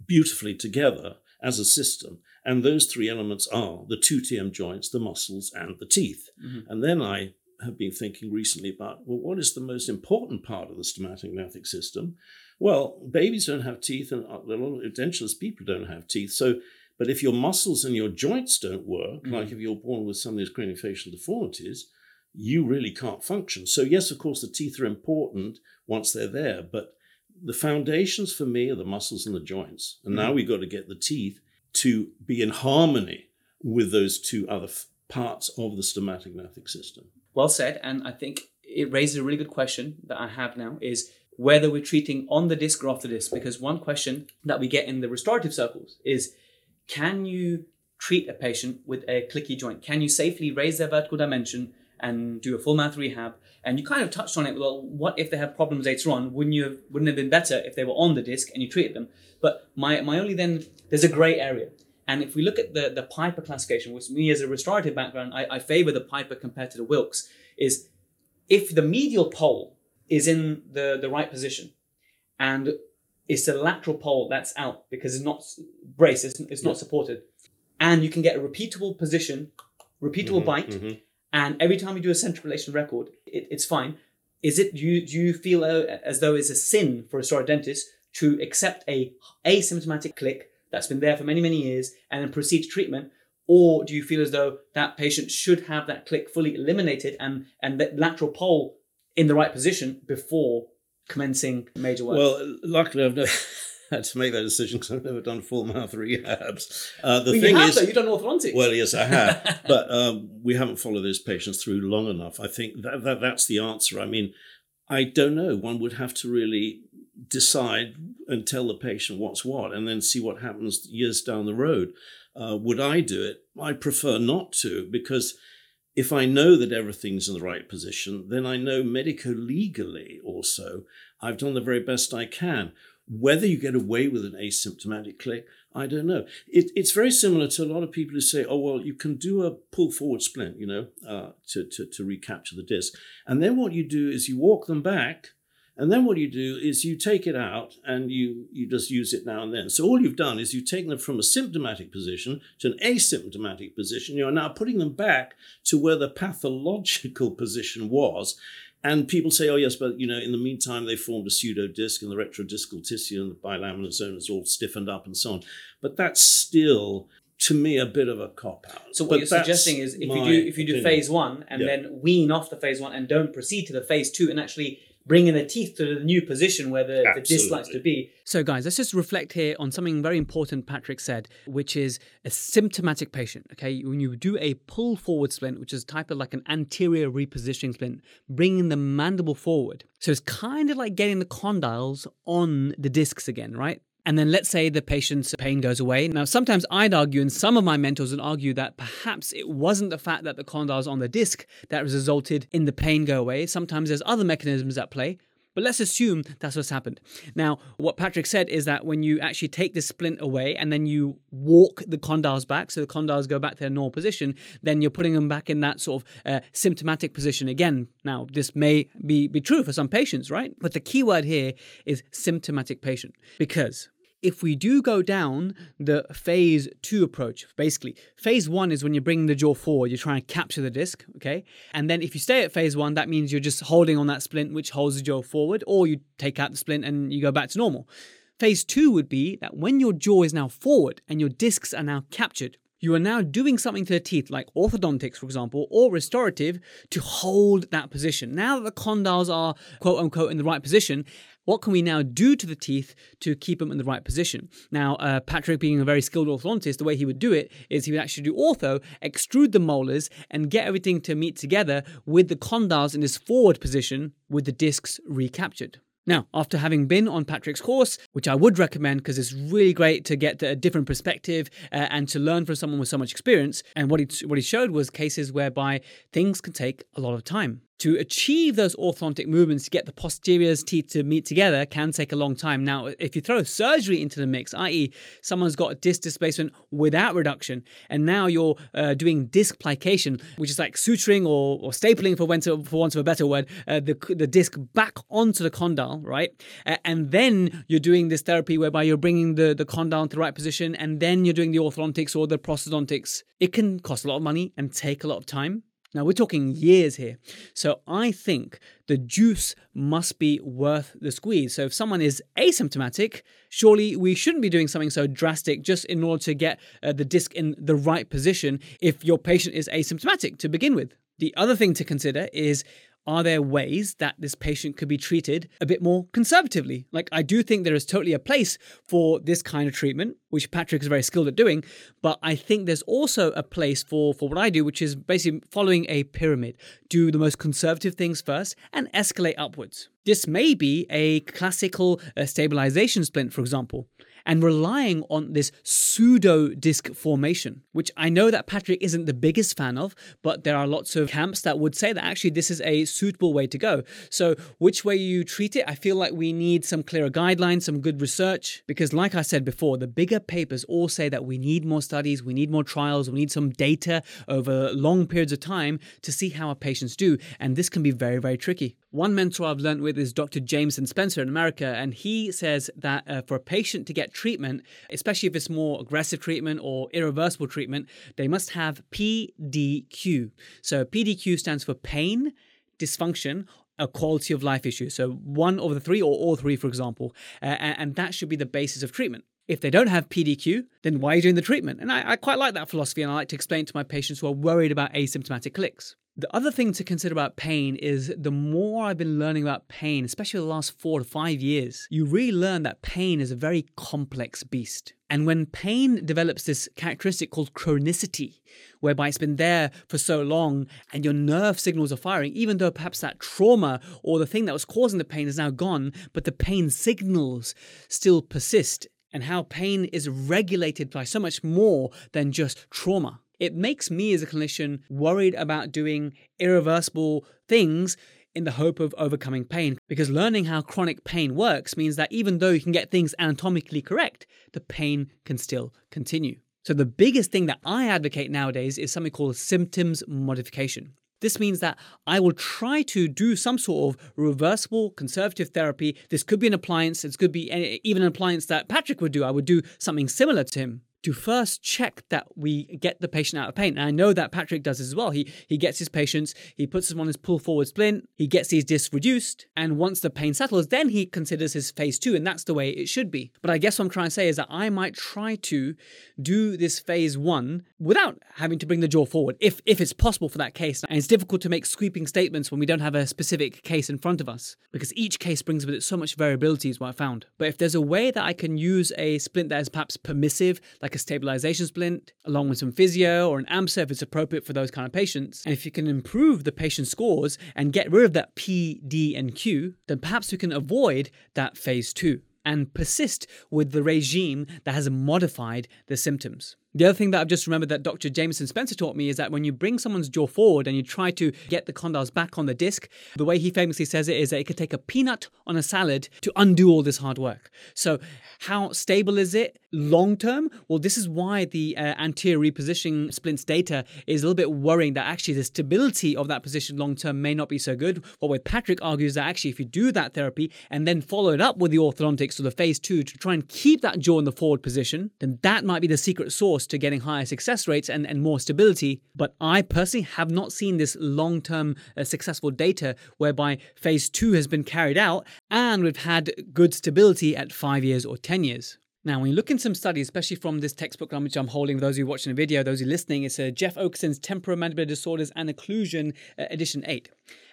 Speaker 1: beautifully together as a system, and those three elements are the two TM joints, the muscles, and the teeth. Mm-hmm. And then I have been thinking recently about, well, what is the most important part of the stomatognathic system? Well, babies don't have teeth, and uh, a lot of edentulous people don't have teeth. So, but if your muscles and your joints don't work, mm-hmm. like if you're born with some of these craniofacial deformities, you really can't function. So, yes, of course, the teeth are important once they're there, but the foundations for me are the muscles and the joints. And now mm-hmm. we've got to get the teeth to be in harmony with those two other f- parts of the stomatognathic system.
Speaker 2: Well said, and I think it raises a really good question that I have now is whether we're treating on the disc or off the disc. Because one question that we get in the restorative circles is can you treat a patient with a clicky joint? Can you safely raise their vertical dimension and do a full mouth rehab? And you kind of touched on it. Well, what if they have problems later on? Wouldn't you have, wouldn't it have been better if they were on the disc and you treated them? But my, my only then there's a grey area. And if we look at the, the Piper classification, which me as a restorative background, I, I favor the Piper compared to the Wilkes, is if the medial pole is in the, the right position and it's the lateral pole that's out because it's not braced, it's, it's not supported, and you can get a repeatable position, repeatable mm-hmm, bite, mm-hmm. And every time you do a central relation record, it, it's fine. Is it do you do you feel as though it's a sin for a restorative dentist to accept a asymptomatic click that's been there for many many years and then proceed to treatment, or do you feel as though that patient should have that click fully eliminated and and the lateral pole in the right position before commencing major work?
Speaker 1: Well, luckily, I've never (laughs) (laughs) had to make that decision because I've never done full mouth rehabs. Uh, the
Speaker 2: Well,
Speaker 1: thing
Speaker 2: you have
Speaker 1: is,
Speaker 2: though, you've done orthodontics.
Speaker 1: Well, yes, I have, (laughs) but um, we haven't followed those patients through long enough. I think that, that that's the answer. I mean, I don't know. One would have to really decide and tell the patient what's what, and then see what happens years down the road. Uh, would I do it? I prefer not to because if I know that everything's in the right position, then I know medico legally also I've done the very best I can. Whether you get away with an asymptomatic click, I don't know. It, it's very similar to a lot of people who say, oh, well, you can do a pull forward splint, you know, uh, to, to, to recapture the disc. And then what you do is you walk them back. And then what you do is you take it out and you, you just use it now and then. So all you've done is you've taken them from a symptomatic position to an asymptomatic position. You are now putting them back to where the pathological (laughs) position was. And people say, oh, yes, but, you know, in the meantime, they formed a pseudo disc and the retrodiscal tissue and the bilaminar zone is all stiffened up and so on. But that's still, to me, a bit of a cop out.
Speaker 2: So what
Speaker 1: But
Speaker 2: you're suggesting is if you do if you do
Speaker 1: opinion.
Speaker 2: phase one and
Speaker 1: Yeah.
Speaker 2: then wean off the phase one and don't proceed to the phase two and actually bring in the teeth to the new position where the, the disc likes to be.
Speaker 5: So, guys, let's just reflect here on something very important Patrick said, which is a symptomatic patient. Okay, when you do a pull forward splint, which is type of like an anterior repositioning splint, bringing the mandible forward. So it's kind of like getting the condyles on the discs again, right? And then let's say the patient's pain goes away. Now, sometimes I'd argue, and some of my mentors would argue, that perhaps it wasn't the fact that the condyles on the disc that resulted in the pain go away. Sometimes there's other mechanisms at play. But let's assume that's what's happened. Now, what Patrick said is that when you actually take the splint away and then you walk the condyles back, so the condyles go back to their normal position, then you're putting them back in that sort of uh, symptomatic position again. Now, this may be, be true for some patients, right? But the key word here is symptomatic patient because if we do go down the phase two approach, basically, phase one is when you're bringing the jaw forward, you're trying to capture the disc, okay? And then if you stay at phase one, that means you're just holding on that splint, which holds the jaw forward, or you take out the splint and you go back to normal.
Speaker 2: Phase two would be that when your jaw is now forward and your discs are now captured, you are now doing something to the teeth, like orthodontics, for example, or restorative, to hold that position. Now that the condyles are quote unquote in the right position, what can we now do to the teeth to keep them in the right position? Now, uh, Patrick, being a very skilled orthodontist, the way he would do it is he would actually do ortho, extrude the molars, and get everything to meet together with the condyles in this forward position with the discs recaptured. Now, after having been on Patrick's course, which I would recommend because it's really great to get a different perspective uh, and to learn from someone with so much experience, and what he what he showed was cases whereby things can take a lot of time to achieve those orthodontic movements to get the posterior's teeth to meet together can take a long time. Now, if you throw surgery into the mix, i.e., someone's got a disc displacement without reduction, and now you're uh, doing disc plication, which is like suturing or, or stapling, for, to, for want of a better word, uh, the, the disc back onto the condyle, right? Uh, and then you're doing this therapy whereby you're bringing the, the condyle into the right position, and then you're doing the orthodontics or the prosthodontics. It can cost a lot of money and take a lot of time. Now, we're talking years here. So I think the juice must be worth the squeeze. So if someone is asymptomatic, surely we shouldn't be doing something so drastic just in order to get uh, the disc in the right position if your patient is asymptomatic to begin with. The other thing to consider is are there ways that this patient could be treated a bit more conservatively? Like, I do think there is totally a place for this kind of treatment, which Patrick is very skilled at doing, but I think there's also a place for, for what I do, which is basically following a pyramid. Do the most conservative things first and escalate upwards. This may be a classical uh, stabilization splint, for example and relying on this pseudo disc formation, which I know that Patrick isn't the biggest fan of, but there are lots of camps that would say that actually this is a suitable way to go. So, which way you treat it, I feel like we need some clearer guidelines, some good research, because like I said before, the bigger papers all say that we need more studies, we need more trials, we need some data over long periods of time to see how our patients do, and this can be very, very tricky. One mentor I've learned with is Dr. Jamison Spencer in America, and he says that uh, for a patient to get treatment, especially if it's more aggressive treatment or irreversible treatment, they must have PDQ. So PDQ stands for pain, dysfunction, a quality of life issue. So one of the three, or all three, for example, uh, and that should be the basis of treatment. If they don't have PDQ, then why are you doing the treatment? And I, I quite like that philosophy, and I like to explain to my patients who are worried about asymptomatic clicks. The other thing to consider about pain is the more I've been learning about pain, especially the last four to five years, you really learn that pain is a very complex beast. And when pain develops this characteristic called chronicity, whereby it's been there for so long and your nerve signals are firing, even though perhaps that trauma or the thing that was causing the pain is now gone, but the pain signals still persist, and how pain is regulated by so much more than just trauma it makes me as a clinician worried about doing irreversible things in the hope of overcoming pain. Because learning how chronic pain works means that even though you can get things anatomically correct, the pain can still continue. So, the biggest thing that I advocate nowadays is something called symptoms modification. This means that I will try to do some sort of reversible conservative therapy. This could be an appliance, this could be even an appliance that Patrick would do. I would do something similar to him to first check that we get the patient out of pain. And I know that Patrick does as well. He he gets his patients, he puts them on his pull forward splint, he gets these discs reduced, and once the pain settles, then he considers his phase two, and that's the way it should be. But I guess what I'm trying to say is that I might try to do this phase one without having to bring the jaw forward, if if it's possible for that case. And it's difficult to make sweeping statements when we don't have a specific case in front of us, because each case brings with it so much variability, is what I found. But if there's a way that I can use a splint that is perhaps permissive, like like a stabilization splint, along with some physio or an AMSA if it's appropriate for those kind of patients. And if you can improve the patient scores and get rid of that P, D, and Q, then perhaps we can avoid that phase two and persist with the regime that has modified the symptoms. The other thing that I've just remembered that Dr. Jamison Spencer taught me is that when you bring someone's jaw forward and you try to get the condyles back on the disc, the way he famously says it is that it could take a peanut on a salad to undo all this hard work. So, how stable is it long term? Well, this is why the uh, anterior repositioning splints data is a little bit worrying that actually the stability of that position long term may not be so good. What Patrick argues that actually, if you do that therapy and then follow it up with the orthodontics or the phase two to try and keep that jaw in the forward position, then that might be the secret sauce to getting higher success rates and, and more stability. But I personally have not seen this long term uh, successful data whereby phase two has been carried out and we've had good stability at five years or 10 years. Now, when you look in some studies, especially from this textbook which I'm holding, those of you watching the video, those who are listening, it's uh, Jeff Okeson's Temporomandibular Disorders and Occlusion, uh, edition 8.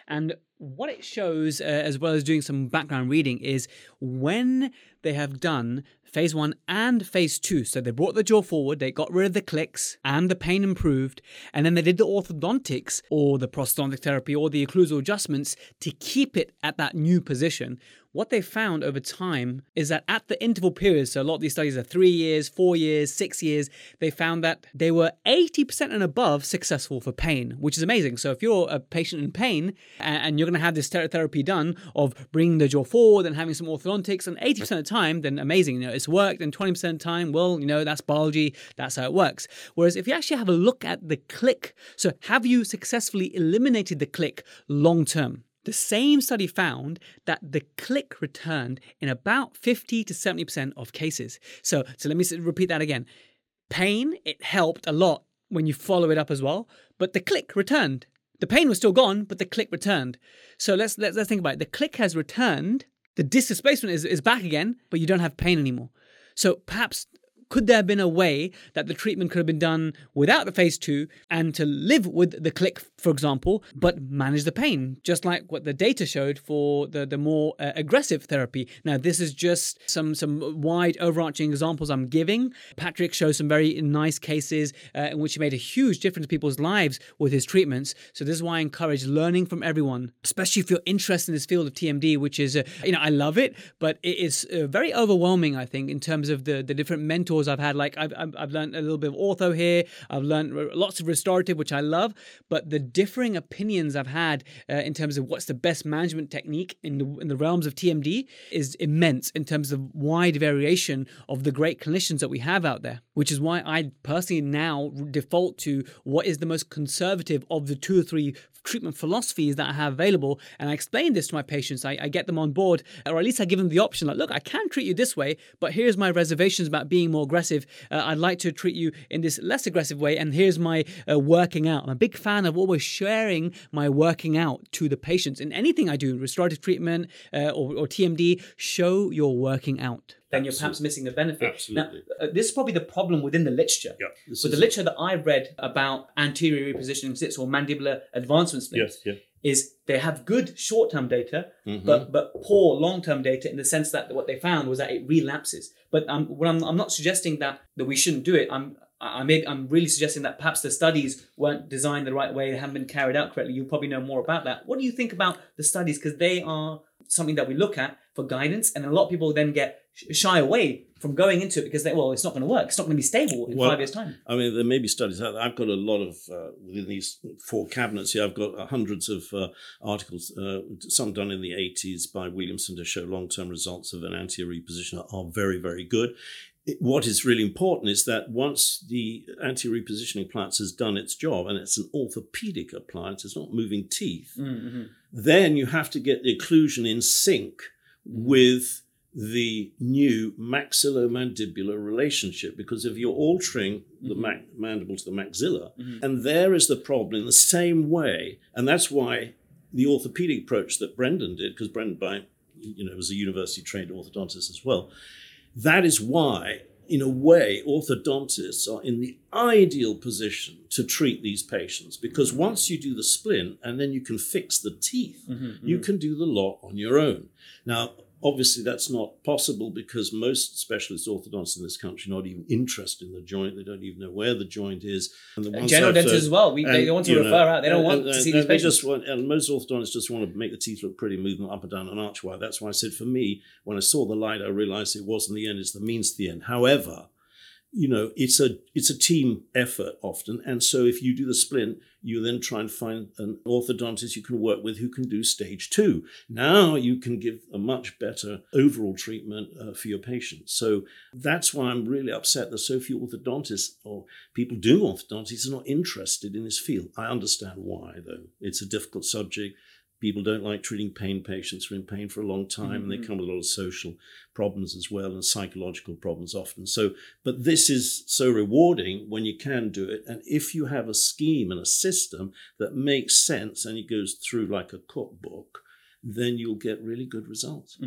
Speaker 2: And what it shows, uh, as well as doing some background reading, is when they have done phase one and phase two. So they brought the jaw forward, they got rid of the clicks, and the pain improved. And then they did the orthodontics or the prosthodontic therapy or the occlusal adjustments to keep it at that new position. What they found over time is that at the interval periods, so a lot of these studies are three years, four years, six years, they found that they were 80% and above successful for pain, which is amazing. So if you're a patient in pain and you're going to have this therapy done of bringing the jaw forward and having some orthodontics, and 80% of the time, then amazing. You know, it's worked. And 20% of the time, well, you know, that's biology. That's how it works. Whereas if you actually have a look at the click, so have you successfully eliminated the click long term? The same study found that the click returned in about 50 to 70% of cases. So, so let me repeat that again. Pain, it helped a lot when you follow it up as well, but the click returned. The pain was still gone, but the click returned. So let's let's, let's think about it. The click has returned, the displacement is, is back again, but you don't have pain anymore. So perhaps could there have been a way that the treatment could have been done without the phase two and to live with the click, for example, but manage the pain, just like what the data showed for the, the more uh, aggressive therapy? Now, this is just some, some wide overarching examples I'm giving. Patrick shows some very nice cases uh, in which he made a huge difference in people's lives with his treatments. So, this is why I encourage learning from everyone, especially if you're interested in this field of TMD, which is, uh, you know, I love it, but it is uh, very overwhelming, I think, in terms of the, the different mentors mentors I've had. Like I've, I've learned a little bit of ortho here. I've learned lots of restorative, which I love. But the differing opinions I've had uh, in terms of what's the best management technique in the, in the realms of TMD is immense in terms of wide variation of the great clinicians that we have out there. Which is why I personally now default to what is the most conservative of the two or three treatment philosophies that I have available. And I explain this to my patients. I, I, get them on board, or at least I give them the option like, look, I can treat you this way, but here's my reservations about being more aggressive. Uh, I'd like to treat you in this less aggressive way, and here's my uh, working out. I'm a big fan of always sharing my working out to the patients. In anything I do, restorative treatment uh, or, or TMD, show your working out then you're perhaps missing the benefit.
Speaker 1: Absolutely.
Speaker 2: Now, uh, this is probably the problem within the literature.
Speaker 1: Yeah,
Speaker 2: but the literature that I've read about anterior repositioning splints or mandibular advancement splints
Speaker 1: yes,
Speaker 2: is they have good short-term data,
Speaker 1: mm-hmm.
Speaker 2: but but poor long-term data in the sense that what they found was that it relapses. But um, what I'm, I'm not suggesting that that we shouldn't do it. I'm I I'm really suggesting that perhaps the studies weren't designed the right way, they haven't been carried out correctly. You'll probably know more about that. What do you think about the studies? Because they are something that we look at for guidance, and a lot of people then get shy away from going into it because they well it's not going to work it's not going to be stable in well, five years time
Speaker 1: i mean there may be studies out there. i've got a lot of uh, within these four cabinets here i've got uh, hundreds of uh, articles uh, some done in the 80s by williamson to show long-term results of an anterior repositioner are very very good what is really important is that once the anti repositioning appliance has done its job and it's an orthopedic appliance it's not moving teeth
Speaker 2: mm-hmm.
Speaker 1: then you have to get the occlusion in sync with the new maxillomandibular relationship because if you're altering the mm-hmm. ma- mandible to the maxilla,
Speaker 2: mm-hmm.
Speaker 1: and there is the problem in the same way, and that's why the orthopedic approach that Brendan did, because Brendan, by you know, was a university trained orthodontist as well. That is why, in a way, orthodontists are in the ideal position to treat these patients because once you do the splint and then you can fix the teeth,
Speaker 2: mm-hmm,
Speaker 1: you
Speaker 2: mm-hmm.
Speaker 1: can do the lot on your own. Now, Obviously, that's not possible because most specialist orthodontists in this country are not even interested in the joint. They don't even know where the joint is.
Speaker 2: And the general dentists as well. We, and, they want to refer know, out. They don't want and, to see these patients.
Speaker 1: Just want, and most orthodontists just want to make the teeth look pretty, move them up and down an archway. That's why I said for me, when I saw the light, I realized it wasn't the end; it's the means to the end. However, you know it's a it's a team effort often. And so if you do the splint you then try and find an orthodontist you can work with who can do stage two. Now you can give a much better overall treatment uh, for your patients. So that's why i'm really upset that so few orthodontists or people doing orthodontics are not interested in this field. I understand why though. It's a difficult subject People don't like treating pain patients who are in pain for a long time,
Speaker 2: Mm-hmm.
Speaker 1: and they come with a lot of social problems as well and psychological problems often. So, but this is so rewarding when you can do it. And if you have a scheme and a system that makes sense and it goes through like a cookbook, then you'll get really good results.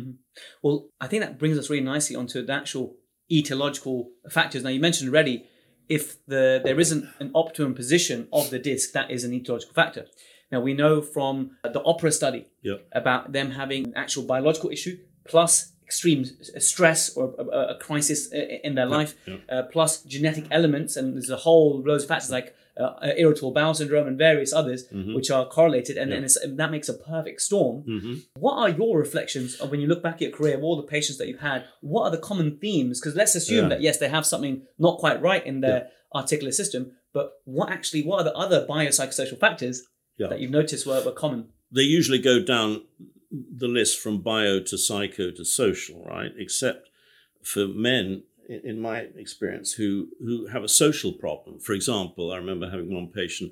Speaker 2: Well, I think that brings us really nicely onto the actual etiological factors. Now, you mentioned already if the there isn't an optimum position of the disc, that is an etiological factor. Now, we know from the OPPERA study
Speaker 1: Yeah.
Speaker 2: about them having an actual biological issue plus extreme stress or a, crisis in their life,
Speaker 1: yeah.
Speaker 2: Uh, plus genetic elements, and there's a whole loads of factors like uh, irritable bowel syndrome and various others which are correlated, and, and, that makes a perfect storm. What are your reflections of when you look back at your career of all the patients that you've had? What are the common themes? Because let's assume
Speaker 1: Yeah.
Speaker 2: that yes, they have something not quite right in their articular system, but what actually what are the other biopsychosocial factors
Speaker 1: Yeah.
Speaker 2: that you've noticed were, were common?
Speaker 1: they usually go down the list from bio to psycho to social, right? Except for men, in my experience, who who have a social problem. For example, I remember having one patient,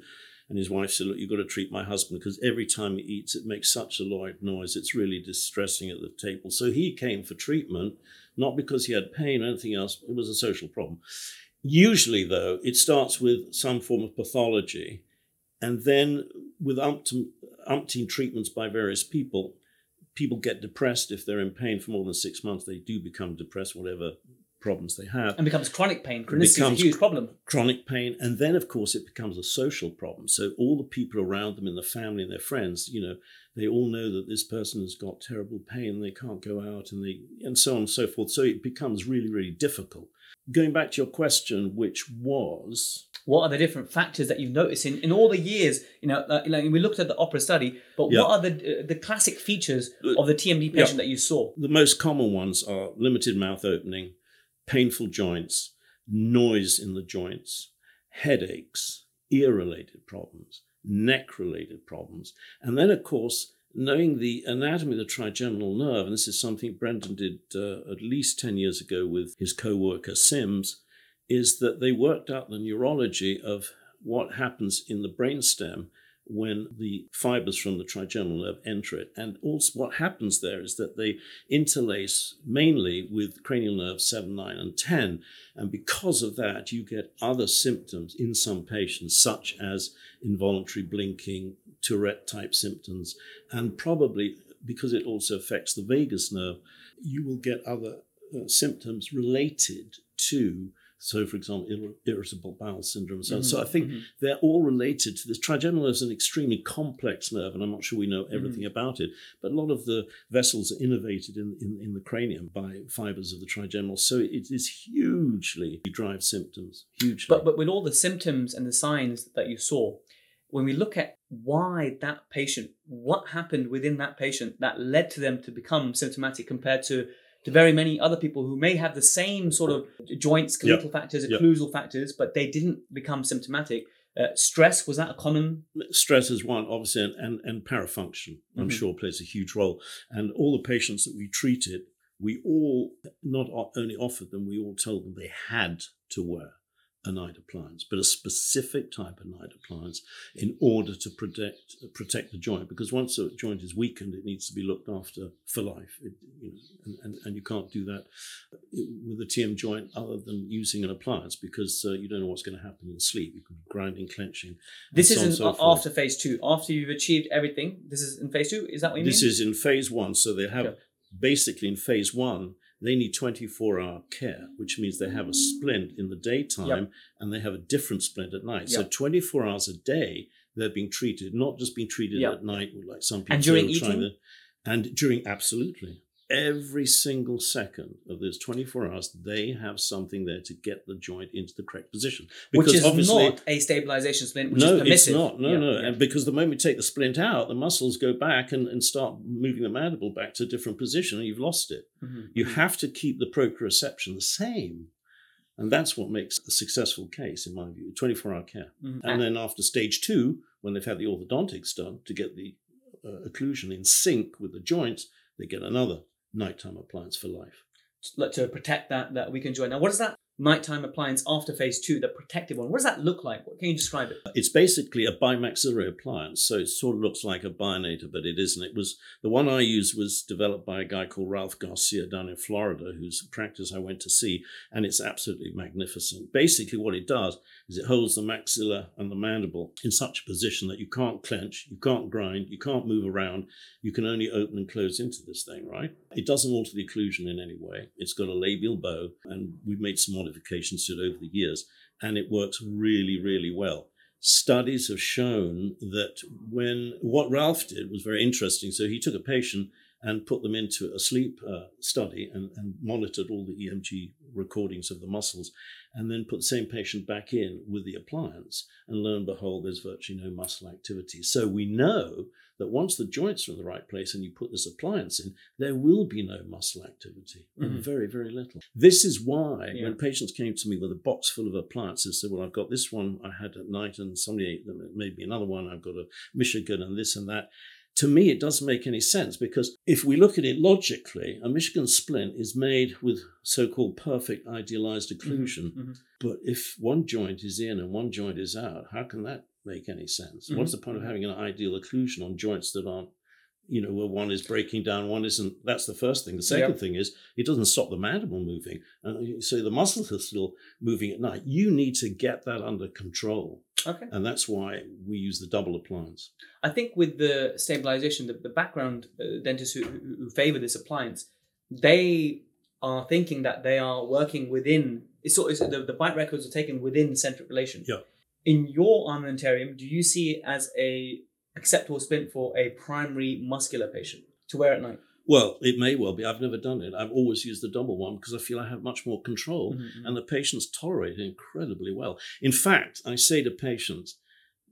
Speaker 1: and his wife said, "Look, you've got to treat my husband because every time he eats, it makes such a loud noise. It's really distressing at the table." So he came for treatment, not because he had pain or anything else. It was a social problem. Usually, though, it starts with some form of pathology and then with umpteen, umpteen treatments by various people, people get depressed if they're in pain for more than six months. They do become depressed, whatever problems they have.
Speaker 2: And becomes chronic pain. Chronicity is
Speaker 1: becomes
Speaker 2: a huge problem.
Speaker 1: Chronic pain, and then of course it becomes a social problem. So all the people around them in the family and their friends, you know, they all know that this person has got terrible pain, they can't go out, and they and so on and so forth. So it becomes really, really difficult. Going back to your question, which was
Speaker 2: What are the different factors that you've noticed in, in all the years? You know, uh, like we looked at the OPPERA study, but
Speaker 1: Yeah.
Speaker 2: what are the uh, the classic features of the TMD patient
Speaker 1: Yeah.
Speaker 2: that you saw?
Speaker 1: The most common ones are limited mouth opening, painful joints, noise in the joints, headaches, ear related problems, neck related problems. And then, of course, knowing the anatomy of the trigeminal nerve, and this is something Brendan did uh, at least 10 years ago with his co worker Sims, is that they worked out the neurology of what happens in the brainstem when the fibers from the trigeminal nerve enter it. And also, what happens there is that they interlace mainly with cranial nerves 7, 9, and 10. And because of that, you get other symptoms in some patients, such as involuntary blinking, Tourette type symptoms, and probably because it also affects the vagus nerve, you will get other uh, symptoms related to. So, for example, ir- irritable bowel syndrome. So, so mm-hmm, I think mm-hmm. they're all related to this. Trigeminal is an extremely complex nerve, and I'm not sure we know everything mm-hmm. about it. But a lot of the vessels are innervated in, in, in the cranium by fibers of the trigeminal. So it is hugely drive symptoms, hugely.
Speaker 2: But but with all the symptoms and the signs that you saw, when we look at why that patient, what happened within that patient that led to them to become symptomatic compared to to very many other people who may have the same sort of joints, skeletal factors,
Speaker 1: Yep.
Speaker 2: occlusal factors, but they didn't become symptomatic. Uh, stress was that a common?
Speaker 1: stress is one, obviously, and, and, and parafunction, I'm
Speaker 2: Mhm.
Speaker 1: sure, plays a huge role. And all the patients that we treated, we all not only offered them, we all told them they had to wear a night appliance, but a specific type of night appliance in order to protect protect the joint. Because once a joint is weakened, it needs to be looked after for life, it, you know, and, and, and you can't do that with a TM joint other than using an appliance because uh, you don't know what's going to happen in sleep. You could be grinding, clenching.
Speaker 2: This
Speaker 1: so
Speaker 2: isn't
Speaker 1: so
Speaker 2: after phase two. After you've achieved everything, this is in phase two. Is that what you
Speaker 1: This
Speaker 2: mean?
Speaker 1: This is in phase one. So they have basically in phase one, they need 24 hour care, which means they have a splint in the daytime
Speaker 2: Yep.
Speaker 1: and they have a different splint at night. So 24 hours a day, they're being treated, not just being treated
Speaker 2: Yep.
Speaker 1: at night like some people
Speaker 2: And during
Speaker 1: say, trying
Speaker 2: eating?
Speaker 1: to- and during, absolutely. Every single second of those 24 hours, they have something there to get the joint into the correct position.
Speaker 2: Which is
Speaker 1: obviously-
Speaker 2: not a stabilization splint, which
Speaker 1: no,
Speaker 2: is permissive.
Speaker 1: it's not. No,
Speaker 2: Yeah,
Speaker 1: no.
Speaker 2: yeah.
Speaker 1: And because the moment you take the splint out, the muscles go back and, and start moving the mandible back to a different position, and you've lost it.
Speaker 2: Mhm.
Speaker 1: You have to keep the proprioception the same. And that's what makes a successful case, in my view 24 hour care.
Speaker 2: Mhm.
Speaker 1: And then after stage two, when they've had the orthodontics done to get the uh, occlusion in sync with the joints, they get another nighttime appliance for life.
Speaker 2: to uh, protect that that weakened joint. Now, what does that nighttime appliance after phase two, the protective one. What does that look like? What can you describe it?
Speaker 1: It's basically a bimaxillary appliance, so it sort of looks like a bionator, but it isn't. It was the one I used was developed by a guy called Ralph Garcia down in Florida, whose practice I went to see, and it's absolutely magnificent. Basically, what it does is it holds the maxilla and the mandible in such a position that you can't clench, you can't grind, you can't move around, you can only open and close into this thing, right? It doesn't alter the occlusion in any way. It's got a labial bow, and we've made some modifications to it over the years, and it works really, really well. Studies have shown that when what Ralph did was very interesting. So he took a patient and put them into a sleep uh, study and, and monitored all the EMG recordings of the muscles, and then put the same patient back in with the appliance. And lo and behold, there's virtually no muscle activity. So we know that once the joints are in the right place and you put this appliance in, there will be no muscle activity,
Speaker 2: Mhm.
Speaker 1: very, very little. This is why
Speaker 2: Yeah.
Speaker 1: when patients came to me with a box full of appliances, said, "Well, I've got this one I had at night, and somebody ate them. Maybe another one. I've got a Michigan and this and that." To me, it doesn't make any sense because if we look at it logically, a Michigan splint is made with so-called perfect idealized occlusion.
Speaker 2: Mhm.
Speaker 1: But if one joint is in and one joint is out, how can that make any sense? What's
Speaker 2: Mhm.
Speaker 1: the point of having an ideal occlusion on joints that aren't, you know, where one is breaking down, one isn't? That's the first thing. The second
Speaker 2: Yep.
Speaker 1: thing is it doesn't stop the mandible moving. And so the muscles are still moving at night. You need to get that under control.
Speaker 2: Okay.
Speaker 1: And that's why we use the double appliance.
Speaker 2: I think with the stabilization, the, the background uh, dentists who, who, who favor this appliance, they are thinking that they are working within. It's sort of the, the bite records are taken within centric relation.
Speaker 1: Yeah.
Speaker 2: In your armamentarium, do you see it as a acceptable splint for a primary muscular patient to wear at night?
Speaker 1: Well, it may well be. I've never done it. I've always used the double one because I feel I have much more control
Speaker 2: Mhm, mhm.
Speaker 1: and the patients tolerate it incredibly well. In fact, I say to patients,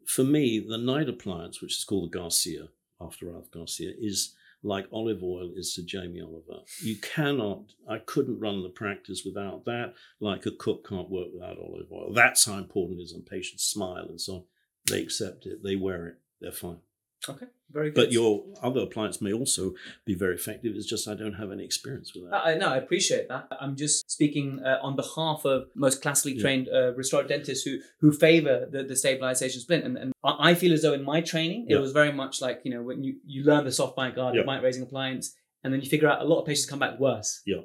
Speaker 1: for me, the night appliance, which is called the Garcia, after Ralph Garcia, is like olive oil is to Jamie Oliver. You cannot, I couldn't run the practice without that, like a cook can't work without olive oil. That's how important it is, and patients smile and so on. They accept it, they wear it, they're fine.
Speaker 2: Okay, very good.
Speaker 1: But your other appliance may also be very effective. It's just I don't have any experience with that.
Speaker 2: I, I- no, I appreciate that. I'm just speaking uh, on behalf of most classically
Speaker 1: Yeah.
Speaker 2: trained uh, restorative dentists who who favor the, the stabilization splint. And, and I I feel as though in my training, it
Speaker 1: Yeah.
Speaker 2: was very much like, you know, when you, you learn the soft bite guard,
Speaker 1: Yeah.
Speaker 2: the bite raising appliance, and then you figure out a lot of patients come back worse.
Speaker 1: Yeah.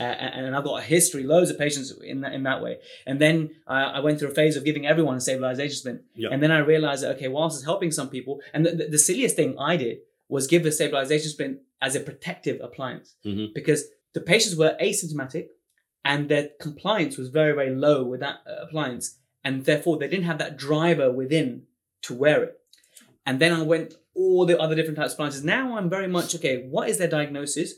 Speaker 2: Uh, and, and I've got a history, loads of patients in that in that way. And then uh, I went through a phase of giving everyone a stabilization splint.
Speaker 1: Yeah.
Speaker 2: And then I realized that okay, whilst it's helping some people, and the, the, silliest thing I did was give the stabilization splint as a protective appliance
Speaker 1: Mhm.
Speaker 2: because the patients were asymptomatic and their compliance was very very low with that uh, appliance, and therefore they didn't have that driver within to wear it. And then I went all the other different types of appliances. Now I'm very much okay. What is their diagnosis?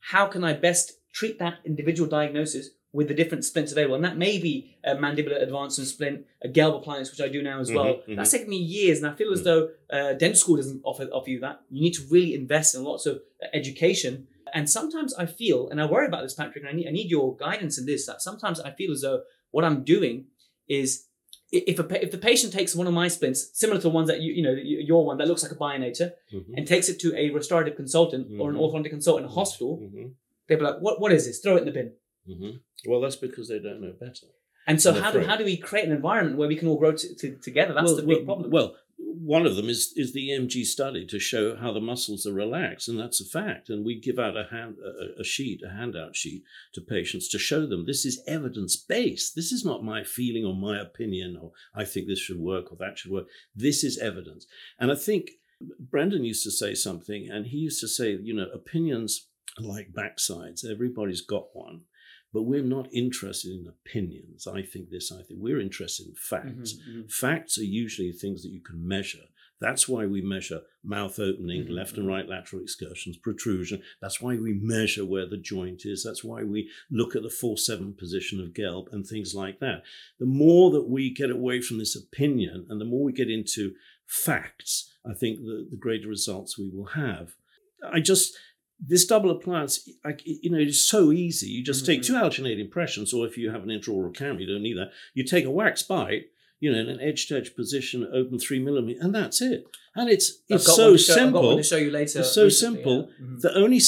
Speaker 2: How can I best treat that individual diagnosis with the different splints available? And that may be a mandibular advancement splint, a Gelb appliance, which I do now as well.
Speaker 1: Mhm, mhm.
Speaker 2: That's taken me years, and I feel as
Speaker 1: Mhm.
Speaker 2: though uh, dental school doesn't offer offer you that. You need to really invest in lots of uh, education. And sometimes I feel, and I worry about this, Patrick, and I need, I need your guidance in this. That sometimes I feel as though what I'm doing is if a if the patient takes one of my splints, similar to the ones that you you know your one that looks like a bionator,
Speaker 1: Mhm.
Speaker 2: and takes it to a restorative consultant or an
Speaker 1: Mhm.
Speaker 2: orthodontic consultant in a hospital,
Speaker 1: Mhm.
Speaker 2: They'd be like, "What what is this? Throw it in the bin."
Speaker 1: hmm Well, that's because they don't know better.
Speaker 2: And so
Speaker 1: I'm
Speaker 2: how do how do we create an environment where we can all grow t- t- together? That's
Speaker 1: well,
Speaker 2: the big
Speaker 1: well,
Speaker 2: problem.
Speaker 1: Well, one of them is is the EMG study to show how the muscles are relaxed, and that's a fact. And we give out a hand a, a sheet, a handout sheet to patients to show them this is evidence based. This is not my feeling or my opinion, or I think this should work or that should work. This is evidence. And I think Brendan used to say something, and he used to say, you know, opinions are like backsides. Everybody's got one. But we're not interested in opinions. I think this, I think we're interested in facts.
Speaker 2: Mhm, mhm.
Speaker 1: Facts are usually things that you can measure. That's why we measure mouth opening,
Speaker 2: Mhm,
Speaker 1: left and right lateral excursions, protrusion. That's why we measure where the joint is. That's why we look at the 4 7 position of Gelb and things like that. The more that we get away from this opinion and the more we get into facts, I think the, the greater results we will have. I just, this double appliance, I, you know, it is so easy. You just take
Speaker 2: Mhm.
Speaker 1: two alginate impressions, or if you have an intraoral camera, you don't need that. You take a wax bite, you know, in an edge to edge position, open three millimeter, and that's it. And it's
Speaker 2: got
Speaker 1: so
Speaker 2: show- I've got one
Speaker 1: simple.
Speaker 2: to show you later.
Speaker 1: It's so
Speaker 2: recently,
Speaker 1: simple.
Speaker 2: yeah. Mhm.
Speaker 1: The only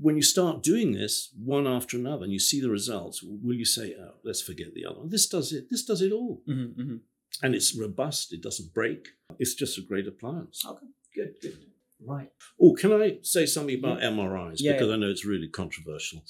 Speaker 1: when you start doing this one after another and you see the results, will you say, oh, let's forget the other one? This does it. This does it all.
Speaker 5: Mm-hmm, mm-hmm.
Speaker 1: And it's robust. It doesn't break. It's just a great appliance.
Speaker 5: Okay, good, good. Right.
Speaker 1: Oh, can I say something about MRIs?
Speaker 5: Yeah,
Speaker 1: because
Speaker 5: yeah.
Speaker 1: I know it's really controversial.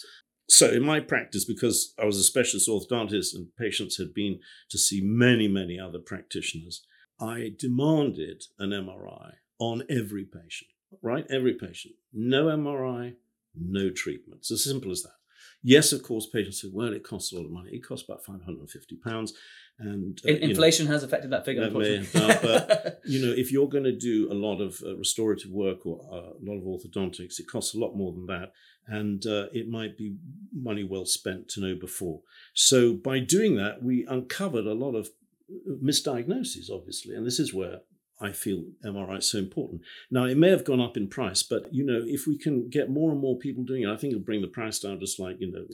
Speaker 1: So, in my practice, because I was a specialist orthodontist and patients had been to see many, many other practitioners, I demanded an MRI on every patient, right? Every patient. No MRI, no treatment. It's as simple as that. Yes, of course, patients say, well, it costs a lot of money. It costs about £550. And uh,
Speaker 5: In-
Speaker 1: you know,
Speaker 5: inflation has affected that figure,
Speaker 1: that may
Speaker 5: unfortunately.
Speaker 1: have but (laughs) you know, if you're going to do a lot of uh, restorative work or uh, a lot of orthodontics, it costs a lot more than that, and uh, it might be money well spent to know before. So by doing that, we uncovered a lot of uh, misdiagnoses, obviously, and this is where I feel MRI is so important. Now, it may have gone up in price, but you know, if we can get more and more people doing it, I think it'll bring the price down. Just like you know,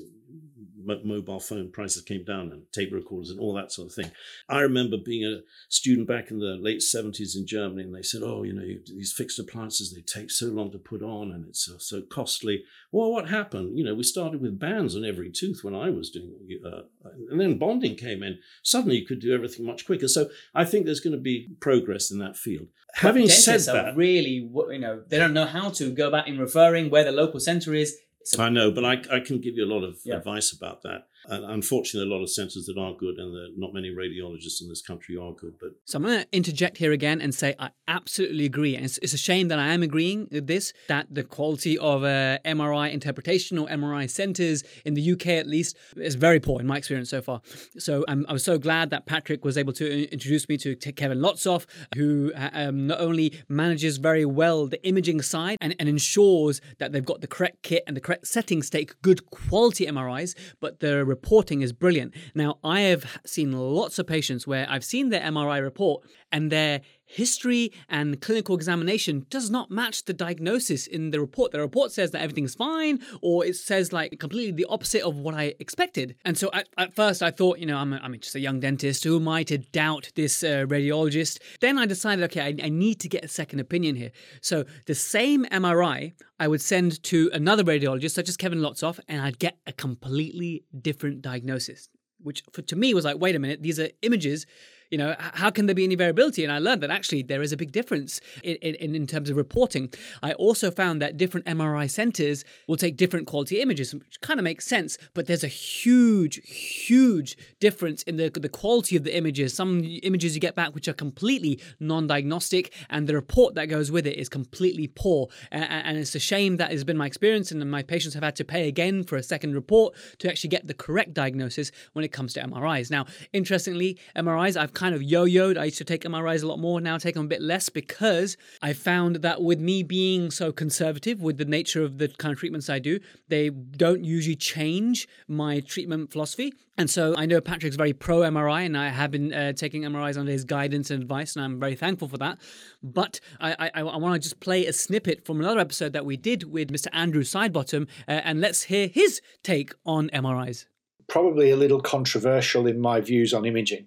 Speaker 1: mobile phone prices came down and tape recorders and all that sort of thing. I remember being a student back in the late seventies in Germany, and they said, "Oh, you know, these fixed appliances they take so long to put on, and it's so, so costly." Well, what happened? You know, we started with bands on every tooth when I was doing, uh, and then bonding came in. Suddenly, you could do everything much quicker. So I think there's going to be progress in that field. Having said that,
Speaker 5: really, you know, they don't know how to go about in referring where the local centre is.
Speaker 1: I know, but I, I can give you a lot of
Speaker 5: Yeah.
Speaker 1: advice about that. And unfortunately, a lot of centres that are good, and not many radiologists in this country are good. But
Speaker 2: So I'm going to interject here again and say I absolutely agree. And it's, it's a shame that I am agreeing with this, that the quality of uh, MRI interpretation or MRI centres in the UK at least is very poor in my experience so far. So I'm, I was so glad that Patrick was able to introduce me to, to Kevin Lotsoff, who uh, um, not only manages very well the imaging side and, and ensures that they've got the correct kit and the correct settings to take good quality MRIs, but the reporting is brilliant. Now, I have seen lots of patients where I've seen their MRI report and their history and clinical examination does not match the diagnosis in the report. The report says that everything's fine, or it says like completely the opposite of what I expected. And so at, at first I thought, you know, I'm, a, I'm just a young dentist. Who am I to doubt this uh, radiologist? Then I decided, okay, I, I need to get a second opinion here. So the same MRI I would send to another radiologist, such as Kevin Lotsoff, and I'd get a completely different diagnosis. Which for, to me was like, wait a minute, these are images you know, how can there be any variability? And I learned that actually there is a big difference in, in, in terms of reporting. I also found that different MRI centers will take different quality images, which kind of makes sense, but there's a huge, huge difference in the, the quality of the images. Some images you get back which are completely non diagnostic, and the report that goes with it is completely poor. A- a- And it's a shame that has been my experience, and my patients have had to pay again for a second report to actually get the correct diagnosis when it comes to MRIs. Now, interestingly, MRIs, I've kind of yo yoed. I used to take MRIs a lot more, now I take them a bit less because I found that with me being so conservative with the nature of the kind of treatments I do, they don't usually change my treatment philosophy. And so I know Patrick's very pro MRI, and I have been uh, taking MRIs under his guidance and advice, and I'm very thankful for that. But I, I, I want to just play a snippet from another episode that we did with Mr. Andrew Sidebottom, uh, and let's hear his take on MRIs.
Speaker 6: probably a little controversial in my views on imaging.